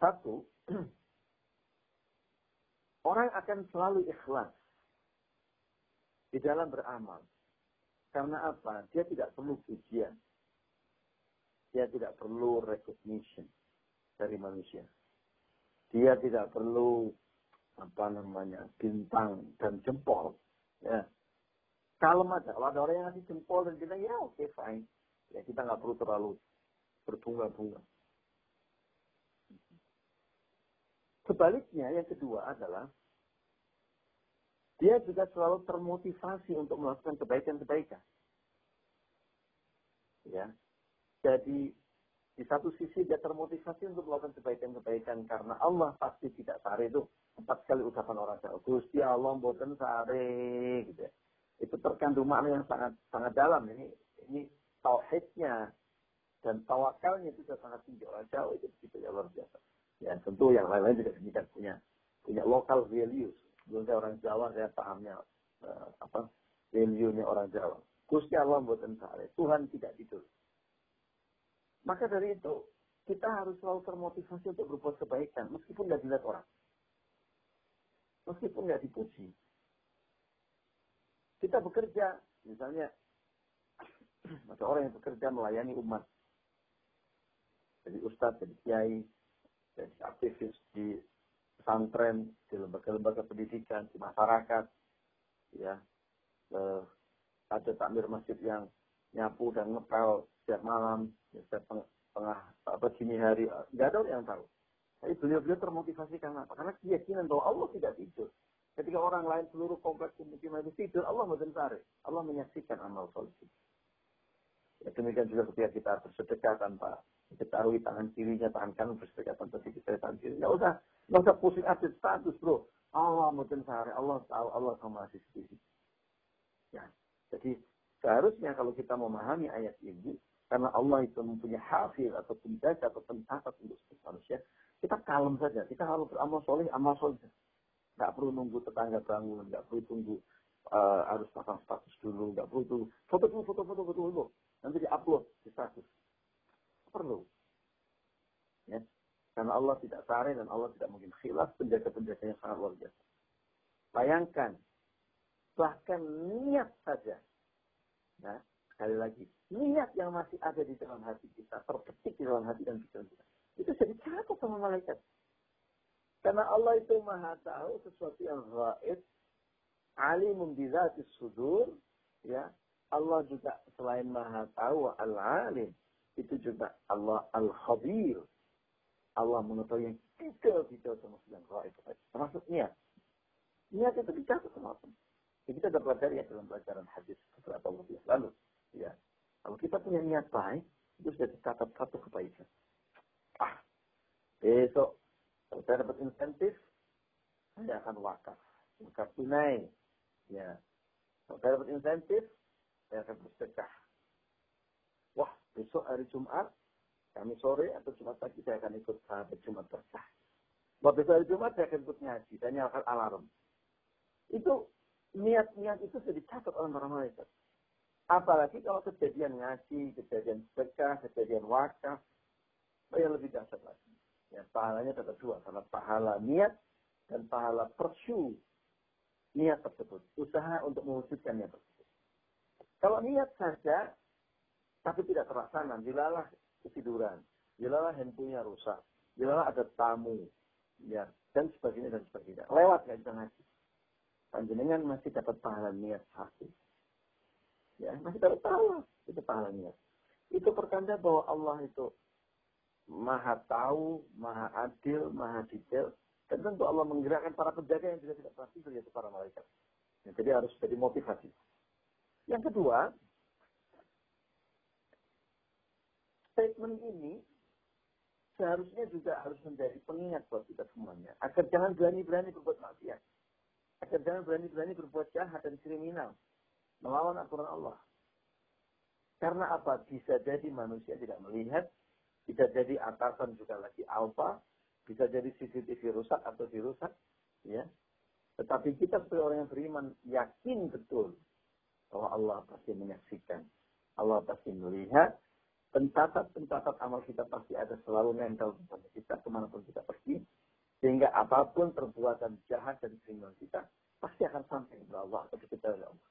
Satu, orang akan selalu ikhlas di dalam beramal. Karena apa? Dia tidak perlu pujian. Dia tidak perlu recognition dari manusia. Dia tidak perlu apa namanya bintang dan jempol. Ya. Kalau ada orang yang ngasih jempol dan bilang, ya oke, okay, fine. Ya kita nggak perlu terlalu berbunga-bunga. Sebaliknya, yang kedua adalah dia juga selalu termotivasi untuk melakukan kebaikan-kebaikan. Ya. Jadi di satu sisi dia termotivasi untuk melakukan kebaikan-kebaikan karena Allah pasti tidak sare itu empat kali ucapan orang Jawa. Gusti Allah mboten sare gitu ya. Itu terkandung makna yang sangat sangat dalam. Ini ini tauhidnya dan tawakalnya itu sudah sangat tinggi orang Jawa itu begitu ya luar biasa. Ya tentu yang lain-lain juga demikian punya punya local values. Belum saya orang Jawa saya pahamnya uh, apa value-nya orang Jawa. Gusti Allah buat saya Tuhan tidak tidur maka dari itu kita harus selalu termotivasi untuk berbuat kebaikan meskipun tidak dilihat orang meskipun nggak dipuji kita bekerja, misalnya ada orang yang bekerja melayani umat. Jadi ustadz, jadi kiai, jadi aktivis di pesantren, di lembaga-lembaga pendidikan, di masyarakat, ya. Eh, ada takmir masjid yang nyapu dan ngepel setiap malam, ya, setiap tengah, apa dini hari, nggak ada orang yang tahu. Tapi beliau-beliau termotivasi karena apa? Karena keyakinan bahwa Allah tidak tidur. Ketika orang lain seluruh kompleks pemukiman itu tidur, Allah mencari. Allah menyaksikan amal soleh. Ya, demikian juga ketika kita bersedekah tanpa diketahui tangan kirinya, tangan kanan bersedekah tanpa diketahui tangan kiri. Nggak usah, nggak usah pusing update status bro. Allah mencari, Allah tahu, Allah sama sisi. Ya, jadi seharusnya kalau kita memahami ayat ini, karena Allah itu mempunyai hafiz atau penjaga atau pencatat untuk manusia, kita kalem saja. Kita harus beramal soleh, amal soleh. Nggak perlu nunggu tetangga bangun, nggak perlu tunggu uh, harus pasang status dulu, nggak perlu tunggu foto dulu, foto, foto, foto dulu. Nanti diupload di status. Perlu. Ya. Karena Allah tidak sare dan Allah tidak mungkin khilaf penjaga-penjaga yang sangat luar biasa. Bayangkan, bahkan niat saja. Nah, sekali lagi, niat yang masih ada di dalam hati kita, terpetik di dalam hati dan pikiran kita. Itu jadi catat sama malaikat. Karena Allah itu maha tahu sesuatu yang gaib. Alimun bizatis sudur. Ya. Allah juga selain maha tahu al-alim. Itu juga Allah al-khabir. Allah mengetahui yang detail-detail termasuk yang gaib. Termasuk niat. Niat itu dicatat sama Allah. Kita dapat pelajari ya dalam pelajaran hadis beberapa waktu yang lalu. Ya. Kalau kita punya niat baik, itu sudah dicatat satu kebaikan. Ah, besok kalau saya dapat insentif, saya akan wakaf. Wakaf tunai. Ya. Kalau saya dapat insentif, saya akan bersedekah. Wah, besok hari Jumat, kami sore atau Jumat pagi saya akan ikut sahabat Jumat berkah. Wah, besok hari Jumat saya akan ikut ngaji. Saya nyalakan alarm. Itu niat-niat itu sudah dicatat oleh para malaikat. Apalagi kalau kejadian ngaji, kejadian sedekah, kejadian wakaf, yang lebih dahsyat lagi. Ya, pahalanya dapat dua, karena pahala niat dan pahala pursue niat tersebut. Usaha untuk mewujudkan niat tersebut. Kalau niat saja, tapi tidak terlaksana, dilalah ketiduran, dilalah handphonenya rusak, dilalah ada tamu, ya, dan sebagainya dan sebagainya. Lewat nggak bisa ngaji. Panjenengan masih dapat pahala niat satu. Ya, masih dapat pahala itu pahala niat. Itu pertanda bahwa Allah itu maha tahu, maha adil, maha detail. Dan tentu Allah menggerakkan para penjaga yang juga tidak pasti yaitu para malaikat. Ya, jadi harus jadi motivasi. Yang kedua, statement ini seharusnya juga harus menjadi pengingat buat kita semuanya. Agar jangan berani-berani berbuat maksiat. Agar jangan berani-berani berbuat jahat dan kriminal. Melawan aturan Allah. Karena apa? Bisa jadi manusia tidak melihat. Bisa jadi atasan juga lagi alfa. Bisa jadi CCTV rusak atau dirusak. Ya. Tetapi kita sebagai orang yang beriman yakin betul bahwa Allah pasti menyaksikan. Allah pasti melihat. Pencatat-pencatat amal kita pasti ada selalu nempel kepada kita ke mana pun kita pergi. Sehingga apa pun perbuatan jahat dan kriminal kita pasti akan sampai kepada Allah atau kita oleh Allah.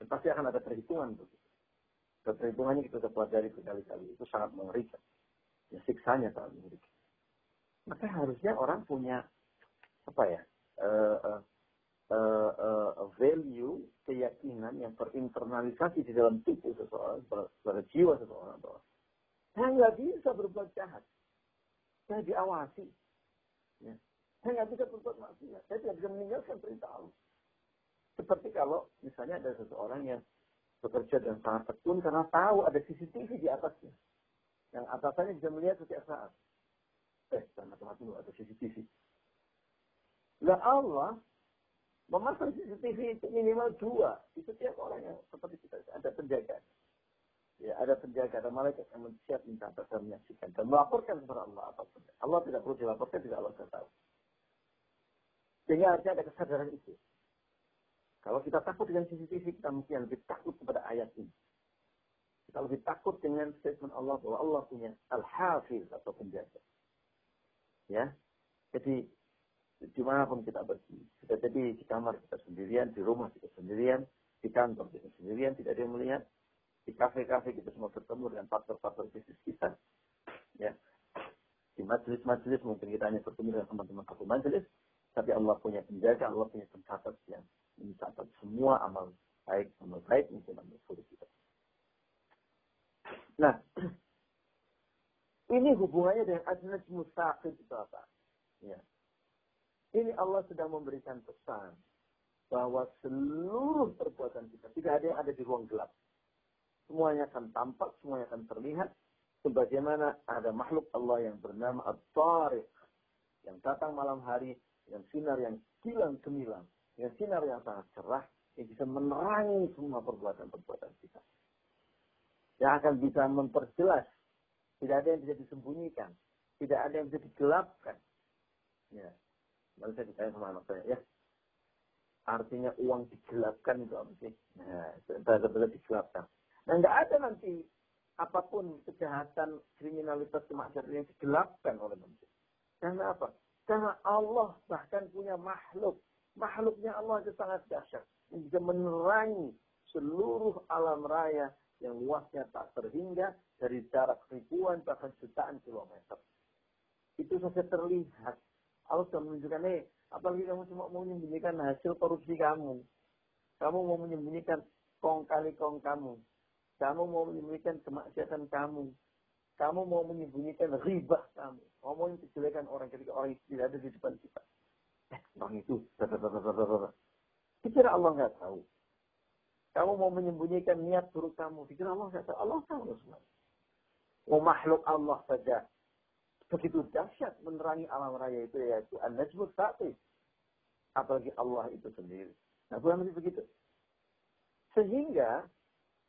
Dan pasti akan ada perhitungan untuk itu. Dan perhitungannya kita pelajari berkali-kali. Itu sangat mengerikan. Ya, siksanya sangat mengerikan. Maka harusnya orang punya apa ya? Uh, uh, uh, value, keyakinan yang terinternalisasi di dalam tubuh seseorang, pada jiwa seseorang. Bahwa saya nggak bisa berbuat jahat. Saya diawasi. Ya. Saya nggak bisa berbuat maksiat. Saya tidak bisa meninggalkan perintah Allah. Seperti kalau misalnya ada seseorang yang bekerja dan sangat tekun karena tahu ada CCTV di atasnya. Yang atasannya bisa melihat setiap saat. Eh, jangan mati ada CCTV. Lah Allah memasang CCTV minimal dua di setiap orang yang seperti kita ada penjaga. Ya, ada penjaga, ada malaikat yang siap minta dan menyaksikan dan melaporkan kepada Allah apa pun. Allah tidak perlu dilaporkan, tidak Allah tahu. Sehingga harusnya ada kesadaran itu. Kalau kita takut dengan CCTV, kita mungkin lebih takut kepada ayat ini. Kita lebih takut dengan statement Allah bahwa Allah punya al-hafiz atau penjaga. Ya, jadi di mana pun kita pergi. Kita jadi di kamar kita sendirian, di rumah kita sendirian, di kantor kita sendirian, tidak ada yang melihat. Di kafe-kafe kita semua bertemu dengan faktor-faktor bisnis kita. Ya. Di majelis-majelis mungkin kita hanya bertemu dengan teman-teman satu majelis, tapi Allah punya penjaga, Allah punya pencatat yang mencatat semua amal baik, amal baik mungkin amal buruk kita. Nah, ini hubungannya dengan ajnaj mustaqim itu apa? Ya. Ini Allah sedang memberikan pesan bahwa seluruh perbuatan kita tidak ada yang ada di ruang gelap. Semuanya akan tampak, semuanya akan terlihat. Sebagaimana ada makhluk Allah yang bernama At-Tariq. Yang datang malam hari dengan sinar yang kilang gemilang. Dengan sinar yang sangat cerah. Yang bisa menerangi semua perbuatan-perbuatan kita. Yang akan bisa memperjelas. Tidak ada yang bisa disembunyikan. Tidak ada yang bisa digelapkan. Ya. Lalu saya ditanya sama anak saya, ya, artinya uang digelapkan itu apa sih? Nah, benar-benar digelapkan. Nah, nggak ada nanti apa pun kejahatan, kriminalitas, kemaksiatan yang digelapkan oleh manusia. Karena apa? Karena Allah bahkan punya makhluk. Makhluknya Allah itu sangat dahsyat. Bisa menerangi seluruh alam raya yang luasnya tak terhingga dari jarak ribuan bahkan jutaan kilometer. Itu saja terlihat Allah sudah menunjukkan, eh, apalagi kamu cuma mau menyembunyikan hasil korupsi kamu. Kamu mau menyembunyikan kong kali kong kamu. Kamu mau menyembunyikan kemaksiatan kamu. Kamu mau menyembunyikan riba kamu. Kamu mau kejelekan orang ketika orang itu tidak ada di depan kita. Eh, orang itu. Dikira Allah nggak tahu. Kamu mau menyembunyikan niat buruk kamu. Dikira Allah nggak tahu. Allah tahu semua. Mau makhluk Allah saja begitu dahsyat menerangi alam raya itu yaitu an-najmut saqif. Apalagi Allah itu sendiri. Nah, bukan begitu. Sehingga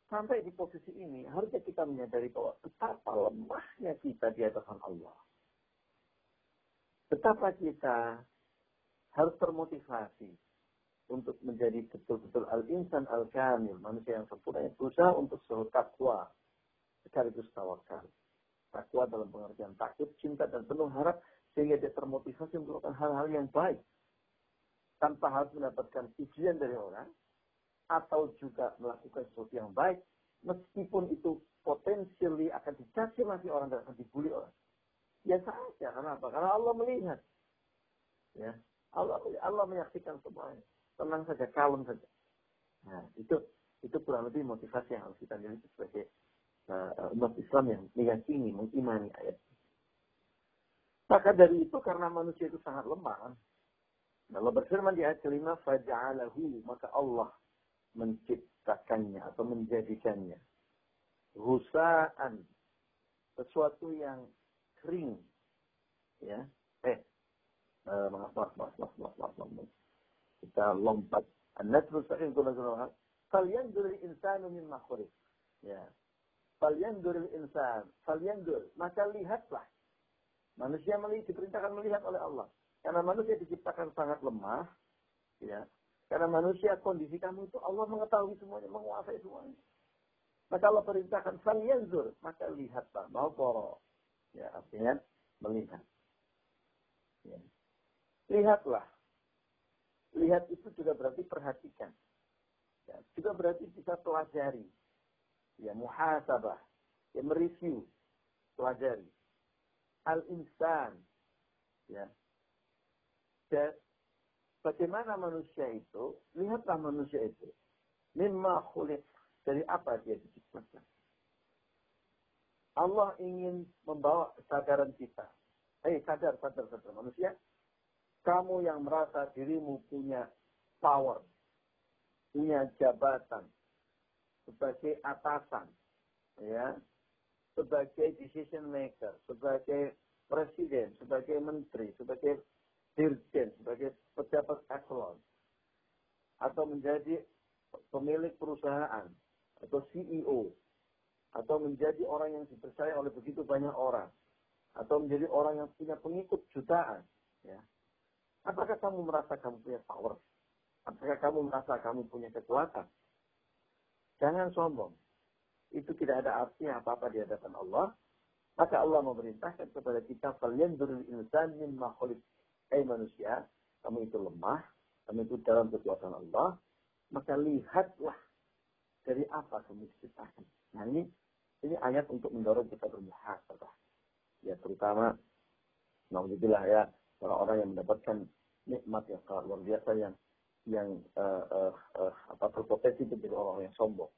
sampai di posisi ini harusnya kita menyadari bahwa betapa lemahnya kita di hadapan Allah. Betapa kita harus termotivasi untuk menjadi betul-betul al-insan al-kamil, manusia yang sempurna yang berusaha untuk selalu takwa sekaligus tawakal. Takwa dalam pengertian takut, cinta, dan penuh harap sehingga dia termotivasi untuk melakukan hal-hal yang baik. tanpa harus mendapatkan ujian dari orang, atau juga melakukan sesuatu yang baik, meskipun itu potensially akan dicaci masih orang dan akan dibully orang. Ya saja, karena apa Karena Allah melihat. Ya, Allah Allah menyaksikan semuanya. Tenang saja, kalem saja. Nah, itu itu kurang lebih motivasi yang harus kita miliki sebagai uh, umat Islam yang meyakini, mengimani ayat. Maka dari itu karena manusia itu sangat lemah, kan? Allah berfirman di ayat kelima, maka Allah menciptakannya atau menjadikannya. Husaan. Sesuatu yang kering. Ya. Eh. Uh, maaf, maaf, maaf, maaf, maaf, maaf, maaf. Kita lompat. An-Nasrul Sahih Kalian dulu insanu min makhluk. Ya. Kalian dulu insan. Kalian dulu. Maka lihatlah. Manusia melihat, diperintahkan melihat oleh Allah. Karena manusia diciptakan sangat lemah. Ya. Karena manusia kondisi kamu itu Allah mengetahui semuanya, menguasai semuanya. Maka Allah perintahkan zur, maka lihatlah, mau poro. Ya, artinya melihat. Ya. Lihatlah. Lihat itu juga berarti perhatikan. Ya, juga berarti bisa pelajari. Ya, muhasabah. Ya, mereview. Pelajari. Al-insan. Ya. Dan Bagaimana manusia itu? Lihatlah manusia itu. Mimma khuliq. Dari apa dia diciptakan? Allah ingin membawa kesadaran kita. Hei, sadar, sadar, sadar. Manusia, kamu yang merasa dirimu punya power, punya jabatan, sebagai atasan, ya, sebagai decision maker, sebagai presiden, sebagai menteri, sebagai dirjen, sebagai pejabat eselon, atau menjadi pemilik perusahaan, atau CEO, atau menjadi orang yang dipercaya oleh begitu banyak orang, atau menjadi orang yang punya pengikut jutaan, ya. Apakah kamu merasa kamu punya power? Apakah kamu merasa kamu punya kekuatan? Jangan sombong. Itu tidak ada artinya apa-apa di hadapan Allah. Maka Allah memerintahkan kepada kita, kalian insan min makhluk Hey manusia, kamu itu lemah, kamu itu dalam kekuatan Allah, maka lihatlah dari apa kamu diciptakan. Nah ini ini ayat untuk mendorong kita bermuhasabah. Ya terutama, Alhamdulillah ya, orang-orang yang mendapatkan nikmat yang sangat luar biasa yang yang uh, uh, uh, apa berpotensi menjadi orang yang sombong.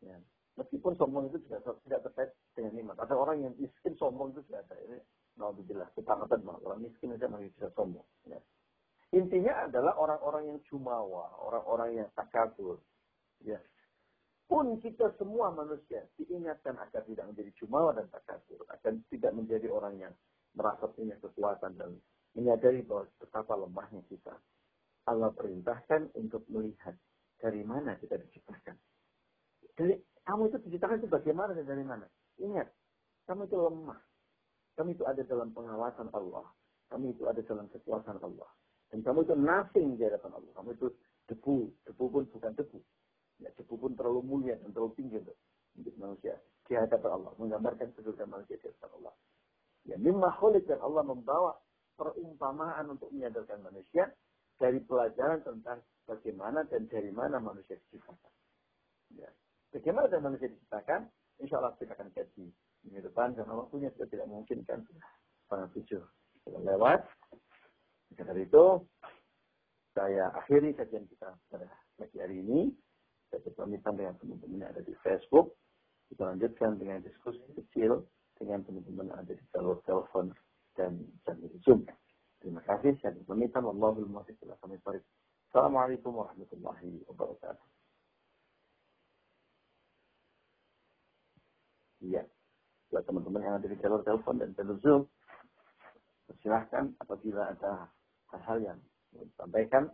Ya. Meskipun sombong itu juga tidak terkait dengan nikmat. Ada orang yang miskin sombong itu sudah ada. Ini Alhamdulillah, ketakutan mah. Orang miskin saja masih bisa sombong. Ya. Intinya adalah orang-orang yang jumawa, orang-orang yang takabur. Ya. Pun kita semua manusia diingatkan agar tidak menjadi jumawa dan takabur. Akan tidak menjadi orang yang merasa punya kekuatan dan menyadari bahwa betapa lemahnya kita. Allah perintahkan untuk melihat dari mana kita diciptakan. Dari kamu itu diciptakan itu bagaimana dan dari mana? Ingat, kamu itu lemah. Kami itu ada dalam pengawasan Allah. Kami itu ada dalam kekuasaan Allah. Dan kamu itu nothing di hadapan Allah. Kamu itu debu. Debu pun bukan debu. Ya, debu pun terlalu mulia dan terlalu tinggi untuk, untuk manusia. Di hadapan Allah. Menggambarkan kedudukan manusia di hadapan Allah. Ya, mimma dan Allah membawa perumpamaan untuk menyadarkan manusia dari pelajaran tentang bagaimana dan dari mana manusia diciptakan. Ya. Bagaimana dan manusia diciptakan? Insya Allah kita akan kaji minggu depan karena waktunya sudah tidak memungkinkan setengah tujuh sudah lewat. Maka dari itu saya akhiri kajian kita pada pagi hari ini. Saya berpamitan dengan teman-teman yang ada di Facebook. Kita lanjutkan dengan diskusi kecil dengan teman-teman yang ada di jalur telepon dan jalur Zoom. Terima kasih. Saya berpamitan. Wallahul Assalamualaikum warahmatullahi wabarakatuh. Iya buat teman-teman yang ada di jalur telepon dan jalur Zoom. Silahkan apabila ada hal-hal yang disampaikan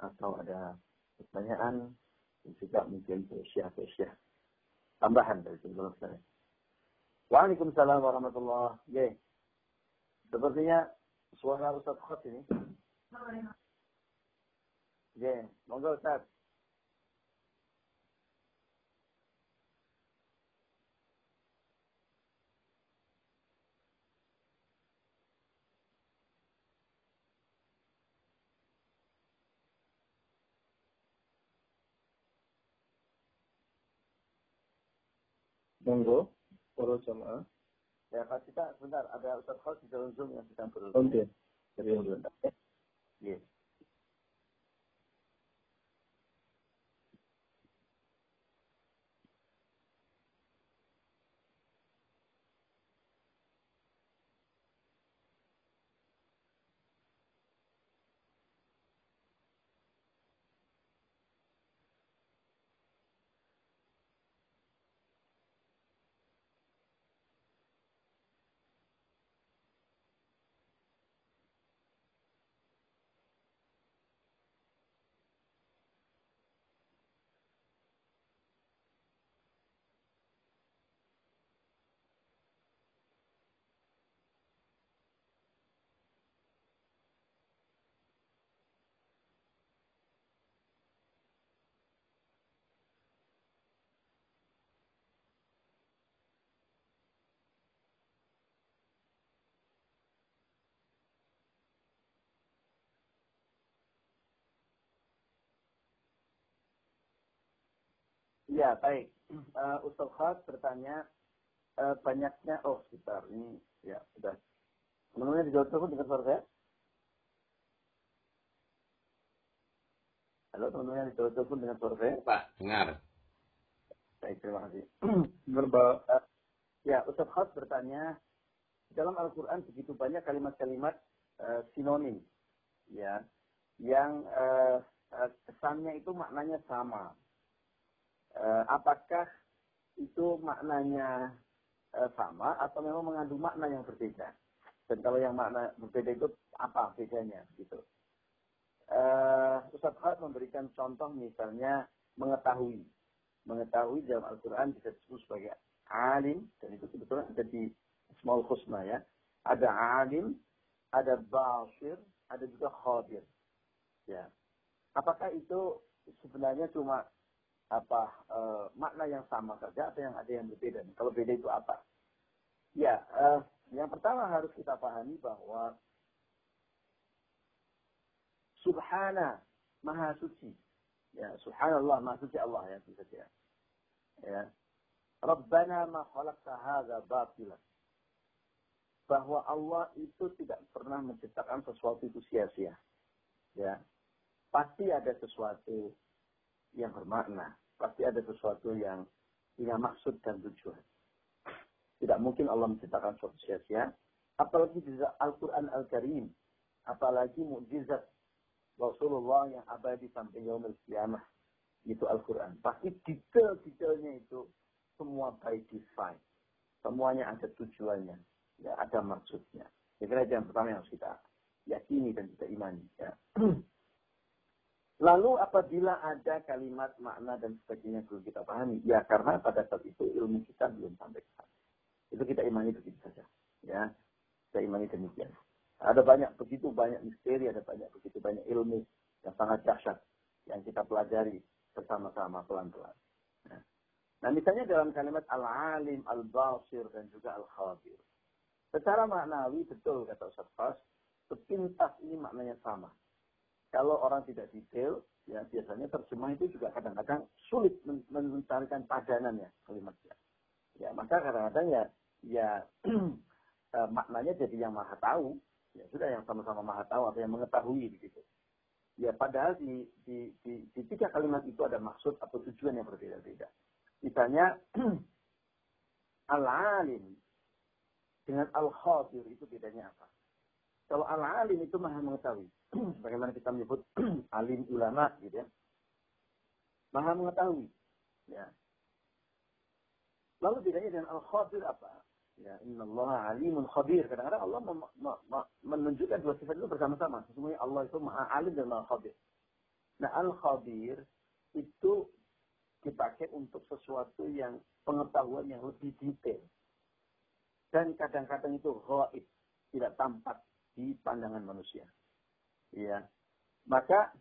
atau ada pertanyaan dan juga mungkin usia-usia tambahan dari teman saya. Waalaikumsalam warahmatullahi wabarakatuh. Sepertinya suara Ustaz Khot ini. Ya, monggo Ustaz. Monggo, para jamaah. Ya, Pak kita sebentar, ada Ustaz Khos di dalam Zoom yang sedang berlalu. Oke. Jadi, sebentar. Iya. Ya, baik. Uh, Ustaz Khas bertanya uh, banyaknya, oh sebentar, ini ya sudah. Teman-teman dijawab dulu dengan suara saya? Halo teman-teman yang dijawab dulu dengan suara saya? Pak, dengar. Baik, terima kasih. Berbal. Uh, ya, Ustaz Khas bertanya, dalam Al-Quran begitu banyak kalimat-kalimat uh, sinonim, ya, yang uh, uh, kesannya itu maknanya sama eh, apakah itu maknanya eh, sama atau memang mengandung makna yang berbeda? Dan kalau yang makna berbeda itu apa bedanya gitu? Uh, Ustaz Khat memberikan contoh misalnya mengetahui. Mengetahui dalam Al-Quran bisa disebut sebagai alim, dan itu sebetulnya ada di small khusna ya. Ada alim, ada basir, ada juga khabir. Ya. Apakah itu sebenarnya cuma apa e, makna yang sama saja atau yang ada yang berbeda? Kalau beda itu apa? Ya, e, yang pertama harus kita pahami bahwa Subhana Maha Suci. Ya, Subhanallah Maha Suci Allah ya saja. Ya. Rabbana ma khalaqta hadza batila. Bahwa Allah itu tidak pernah menciptakan sesuatu itu sia-sia. Ya. Pasti ada sesuatu yang bermakna. Pasti ada sesuatu yang punya maksud dan tujuan. Tidak mungkin Allah menciptakan sesuatu sia-sia. Apalagi di Al-Quran Al-Karim. Apalagi mukjizat Rasulullah yang abadi sampai yaumil kiamah. Itu Al-Quran. Pasti detail-detailnya itu semua by design. Semuanya ada tujuannya. Ya, ada maksudnya. Saya kira yang pertama yang harus kita yakini dan kita imani. Ya. Lalu apabila ada kalimat makna dan sebagainya belum kita pahami, ya karena pada saat itu ilmu kita belum sampai ke sana. Itu kita imani begitu saja. Ya, kita imani demikian. Ada banyak begitu banyak misteri, ada banyak begitu banyak ilmu yang sangat dahsyat yang kita pelajari bersama-sama pelan-pelan. Nah, nah misalnya dalam kalimat al-alim, al-basir, dan juga al-khabir. Secara maknawi betul kata Ustaz Fas, sepintas ini maknanya sama. Kalau orang tidak detail, ya biasanya terjemah itu juga kadang-kadang sulit men mencarikan padanan ya kalimatnya. Ya maka kadang-kadang ya ya eh, maknanya jadi yang maha tahu, ya sudah yang sama-sama maha tahu atau yang mengetahui begitu. Ya padahal di, di, di, di tiga kalimat itu ada maksud atau tujuan yang berbeda-beda. Misalnya al-alim dengan al-khabir itu bedanya apa? Kalau al-alim itu maha mengetahui. Bagaimana kita menyebut alim ulama gitu ya. Maha mengetahui. Ya. Lalu bedanya dengan al-khabir apa? Ya, Inna Allah alimun khabir. Kadang-kadang Allah menunjukkan dua sifat itu bersama-sama. Sesungguhnya Allah itu maha alim dan maha khabir. Nah, al-khabir itu dipakai untuk sesuatu yang pengetahuan yang lebih detail. Dan kadang-kadang itu gaib, tidak tampak di pandangan manusia. Ya. Maka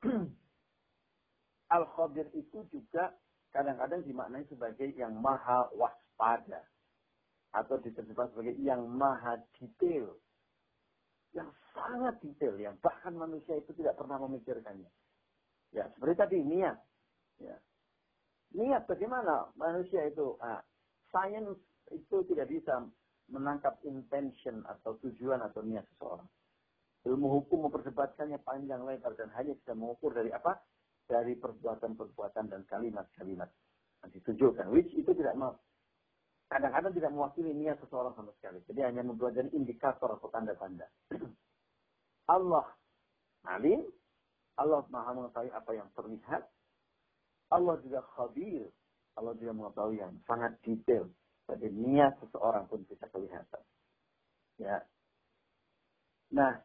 Al-Khabir itu juga kadang-kadang dimaknai sebagai yang maha waspada. Atau diterjemahkan sebagai yang maha detail. Yang sangat detail. Yang bahkan manusia itu tidak pernah memikirkannya. Ya, seperti tadi niat. Ya. Niat bagaimana manusia itu ah, Science itu tidak bisa menangkap intention atau tujuan atau niat seseorang. Ilmu hukum memperdebatkannya panjang lebar dan hanya bisa mengukur dari apa? Dari perbuatan-perbuatan dan kalimat-kalimat yang ditujukan. Which itu tidak mau kadang-kadang tidak mewakili niat seseorang sama sekali. Jadi hanya mempelajari indikator atau tanda-tanda. Allah alim, Allah maha mengetahui apa yang terlihat. Allah juga khabir, Allah juga mengetahui yang sangat detail. Jadi niat seseorang pun bisa kelihatan. Ya. Nah,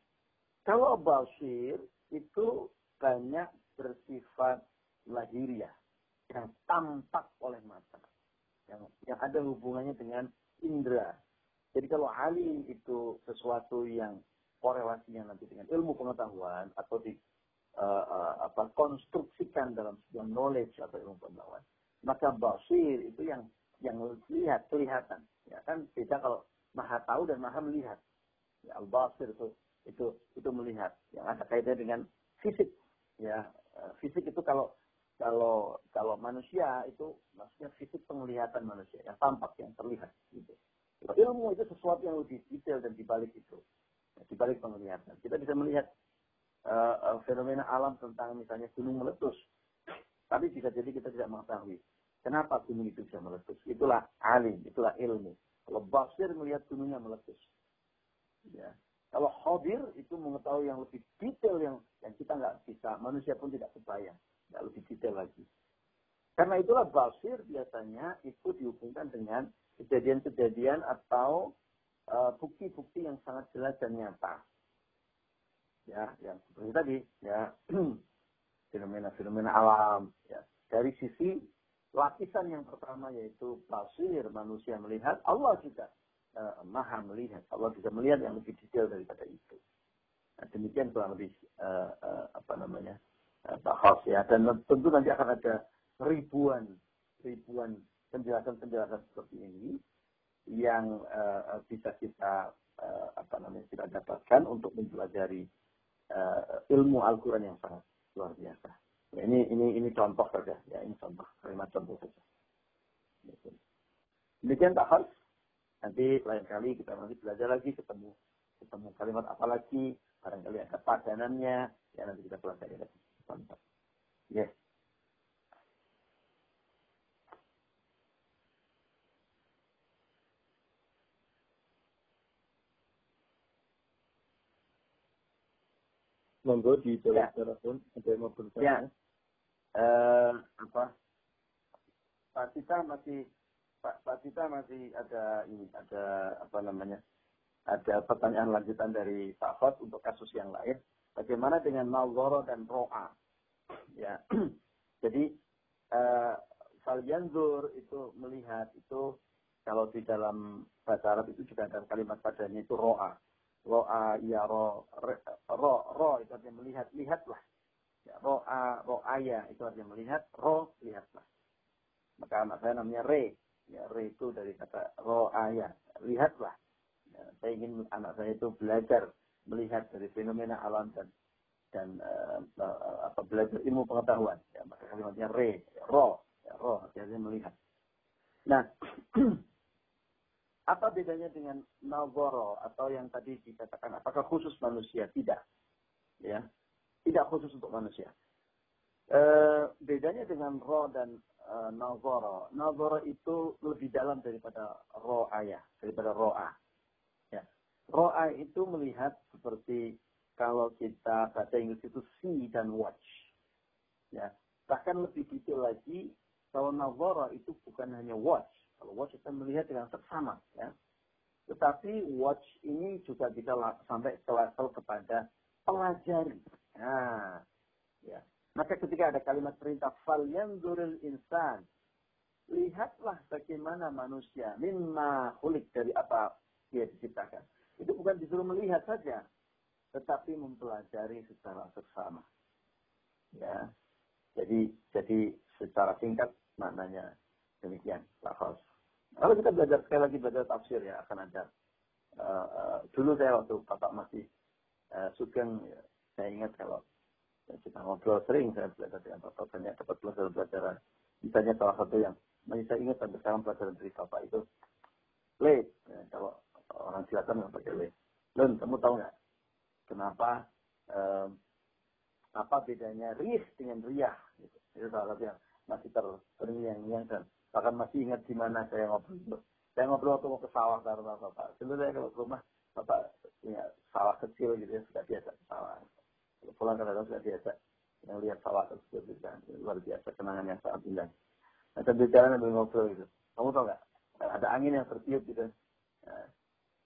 kalau basir itu banyak bersifat lahiriah yang tampak oleh mata yang yang ada hubungannya dengan indera. Jadi kalau alim itu sesuatu yang korelasinya nanti dengan ilmu pengetahuan atau di uh, uh, apa konstruksikan dalam sebuah knowledge atau ilmu pengetahuan, maka basir itu yang yang lihat kelihatan. Ya kan beda kalau maha tahu dan maha melihat. Ya, al basir itu itu itu melihat yang ada kaitannya dengan fisik. Ya uh, fisik itu kalau kalau kalau manusia itu maksudnya fisik penglihatan manusia yang tampak yang terlihat gitu. Ilmu itu sesuatu yang lebih detail dan dibalik itu, ya, dibalik penglihatan. Kita bisa melihat uh, fenomena alam tentang misalnya gunung meletus, tapi bisa jadi kita tidak mengetahui kenapa gunung itu bisa meletus. Itulah alim, itulah ilmu. Kalau basir melihat gunungnya meletus, ya. Kalau khabir itu mengetahui yang lebih detail yang yang kita nggak bisa, manusia pun tidak kebayang tidak lebih detail lagi. Karena itulah basir biasanya itu dihubungkan dengan kejadian-kejadian atau eh, bukti-bukti uh, yang sangat jelas dan nyata. Ya, yang seperti tadi, ya fenomena-fenomena alam. Ya. Dari sisi lapisan yang pertama yaitu basir manusia melihat, Allah juga uh, maha melihat. Allah bisa melihat yang lebih detail daripada itu. Nah, demikian kurang lebih uh, uh, apa namanya bahas ya dan tentu nanti akan ada ribuan ribuan penjelasan-penjelasan seperti ini yang uh, bisa kita uh, apa namanya kita dapatkan untuk mempelajari uh, ilmu Al-Qur'an yang sangat luar biasa. Ya, ini ini ini contoh saja ya ini contoh kalimat contoh saja. Demikian tak harus nanti lain kali kita nanti belajar lagi ketemu ketemu kalimat apa lagi barangkali ada padanannya ya nanti kita pelajari lagi. Mantap. Ya. Monggo di ya. telepon ada yang mau bertanya. Ya. Uh, apa? Pak Tita masih Pak, Pak Tita masih ada ini ada apa namanya? Ada pertanyaan lanjutan dari Pak Khot untuk kasus yang lain. Bagaimana dengan nazara dan ro'a? Ya. Jadi uh, falyanzur itu melihat itu kalau di dalam bahasa Arab itu juga ada kalimat padanya itu ro'a. Ro'a ya ro ro ro itu artinya melihat lihatlah. Ya, ro'a ro'aya itu artinya melihat ro lihatlah. Maka anak saya namanya re. Ya, itu dari kata ro'aya lihatlah. Ya, saya ingin anak saya itu belajar melihat dari fenomena alam dan dan uh, apa belajar ilmu pengetahuan. Ya maka kalimatnya re ro ya, ro artinya melihat. Nah apa bedanya dengan nazaro atau yang tadi dikatakan apakah khusus manusia? Tidak. Ya tidak khusus untuk manusia. E, bedanya dengan ro dan e, nazaro nazaro itu lebih dalam daripada ro ayah daripada roa Ro'a itu melihat seperti kalau kita baca Inggris itu see dan watch. Ya. Bahkan lebih detail lagi, kalau nazara itu bukan hanya watch. Kalau watch kita melihat dengan seksama. Ya. Tetapi watch ini juga bisa sampai ke level kepada pelajari. Nah, ya. Maka ketika ada kalimat perintah fal yanzuril insan, lihatlah bagaimana manusia mimma hulik dari apa dia diciptakan. Itu bukan disuruh melihat saja, tetapi mempelajari secara seksama. Ya. Jadi jadi secara singkat maknanya demikian lafaz. Kalau kita belajar sekali lagi belajar tafsir ya akan ada. Uh, uh, dulu saya waktu bapak masih uh, sugeng, ya, saya ingat kalau kita ngobrol sering saya belajar dengan bapak banyak dapat belajar pelajaran. Misalnya salah satu yang masih saya ingat sampai sekarang pelajaran dari bapak itu le. Ya, kalau orang silakan nggak pakai le. Kamu tahu nggak? Kenapa um, apa bedanya ris dengan riah gitu. itu salah satu yang masih ter terngiang-ngiang dan bahkan masih ingat di mana saya ngobrol saya ngobrol waktu mau ke sawah karena bapak. Sebenarnya kalau ke rumah bapak punya sawah kecil gitu ya sudah biasa sawah pulang kadang sudah biasa. Yang lihat sawah juga luar biasa kenangan yang sangat indah. Nah berbicara sambil ngobrol gitu. Kamu tahu nggak? Ada angin yang tertiup gitu. Nah,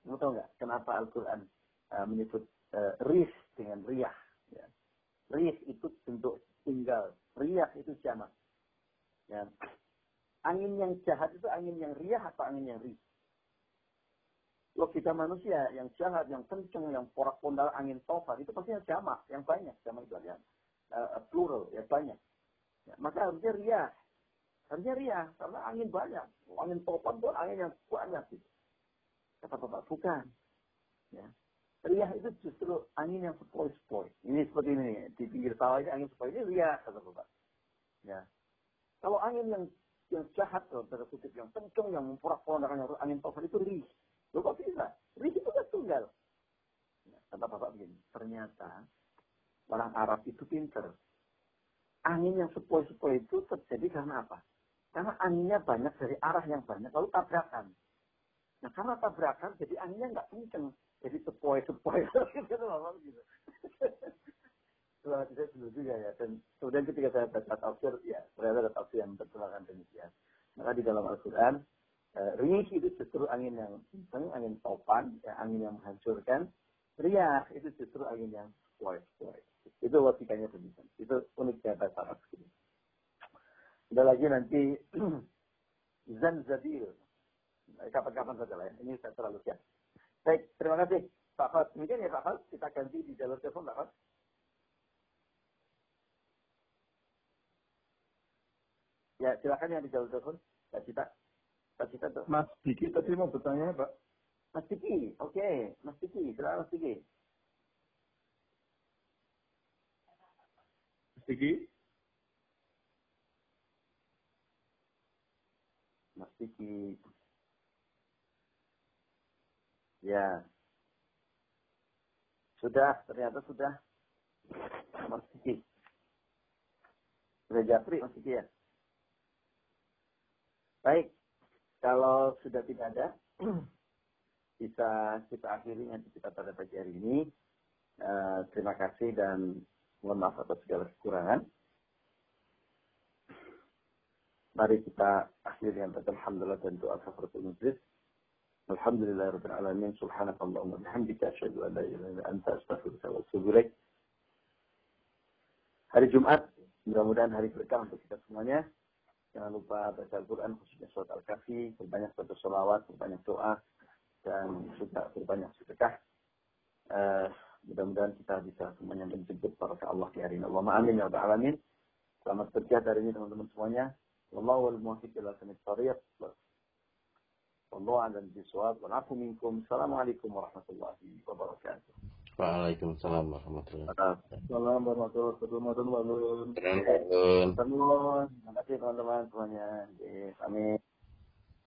kamu tahu nggak kenapa Al-Quran uh, menyebut ris dengan riyah ya. rih itu bentuk tinggal riyah itu jamak. Ya. angin yang jahat itu angin yang riyah atau angin yang rih logika manusia yang jahat, yang kenceng, yang porak-pondal angin tofar itu pasti yang jamak, yang banyak. Jamak itu ada uh, plural, ya banyak. Ya, maka harusnya riah. Harusnya riah, karena angin banyak. Angin tofar itu angin yang banyak. Gitu. Kata Bapak, bukan. Ya. Riah itu justru angin yang sepoi-sepoi. Ini seperti ini, di pinggir sawah ini angin sepoi ini riah, kata Bapak. Ya. Kalau angin yang yang jahat, tanda kutip yang kenceng, yang memporak-pondakan angin tofar itu riah. Loh kok bisa? Rizki itu kan tunggal. Kata Bapak begini, ternyata orang Arab itu pinter. Angin yang sepoi-sepoi itu terjadi karena apa? Karena anginnya banyak dari arah yang banyak, lalu tabrakan. Nah karena tabrakan, jadi anginnya nggak kenceng. Jadi sepoi-sepoi. gitu, Bapak begitu. Setelah saya dulu juga ya. Dan kemudian ketika saya baca tafsir, ya ternyata ada tafsir yang bertolak demikian. Maka di dalam Al-Quran, Uh, rih itu justru angin yang kencang, angin topan, ya, angin yang menghancurkan. Riah itu justru angin yang sepoi-sepoi. Itu logikanya demikian. Itu uniknya bahasa Arab. Ada lagi nanti Zanzabil. Kapan-kapan saja lah ya. Ini saya terlalu siap. Baik, terima kasih. Pak Fad. Demikian ya Pak Fad. Kita ganti di jalur telepon Pak Fad. Ya, silakan yang di jalur telepon. Pak Cita. Pak Cita tuh. Mas Diki tadi mau bertanya Pak. Mas Diki, oke. Okay. Mas Diki, silakan Mas Diki. Mas Diki. Mas Diki. Ya. Sudah, ternyata sudah. Mas Diki. Sudah Japri, Mas Diki ya. Baik. Kalau sudah tidak ada, bisa kita akhiri nanti kita pada pagi hari ini. Uh, terima kasih dan mohon maaf atas segala kekurangan. Mari kita akhiri dengan Alhamdulillah dan doa kafaratul majlis. Alhamdulillah rabbil alamin subhanakallahumma bihamdika asyhadu an la ilaha illa anta astaghfiruka wa atubu ilaik. Hari Jumat, mudah-mudahan hari berkah untuk kita semuanya. Jangan lupa baca Al-Quran, khususnya surat Al-Kahfi, berbanyak baca sholawat, berbanyak doa, dan juga berbanyak sedekah. Uh, mudah-mudahan kita bisa semuanya menjemput para Allah di hari ini. Allahumma amin ya rabbal alamin. Selamat kerja hari ini teman-teman semuanya. Wallahu wal muwaffiq ila tariq. Wallahu a'lam bishawab. Wa minkum. Assalamualaikum warahmatullahi wabarakatuh. Waalaikumsalam warahmatullahi wabarakatuh. Assalamualaikum warahmatullahi wabarakatuh. Terima kasih teman-teman semuanya. Amin.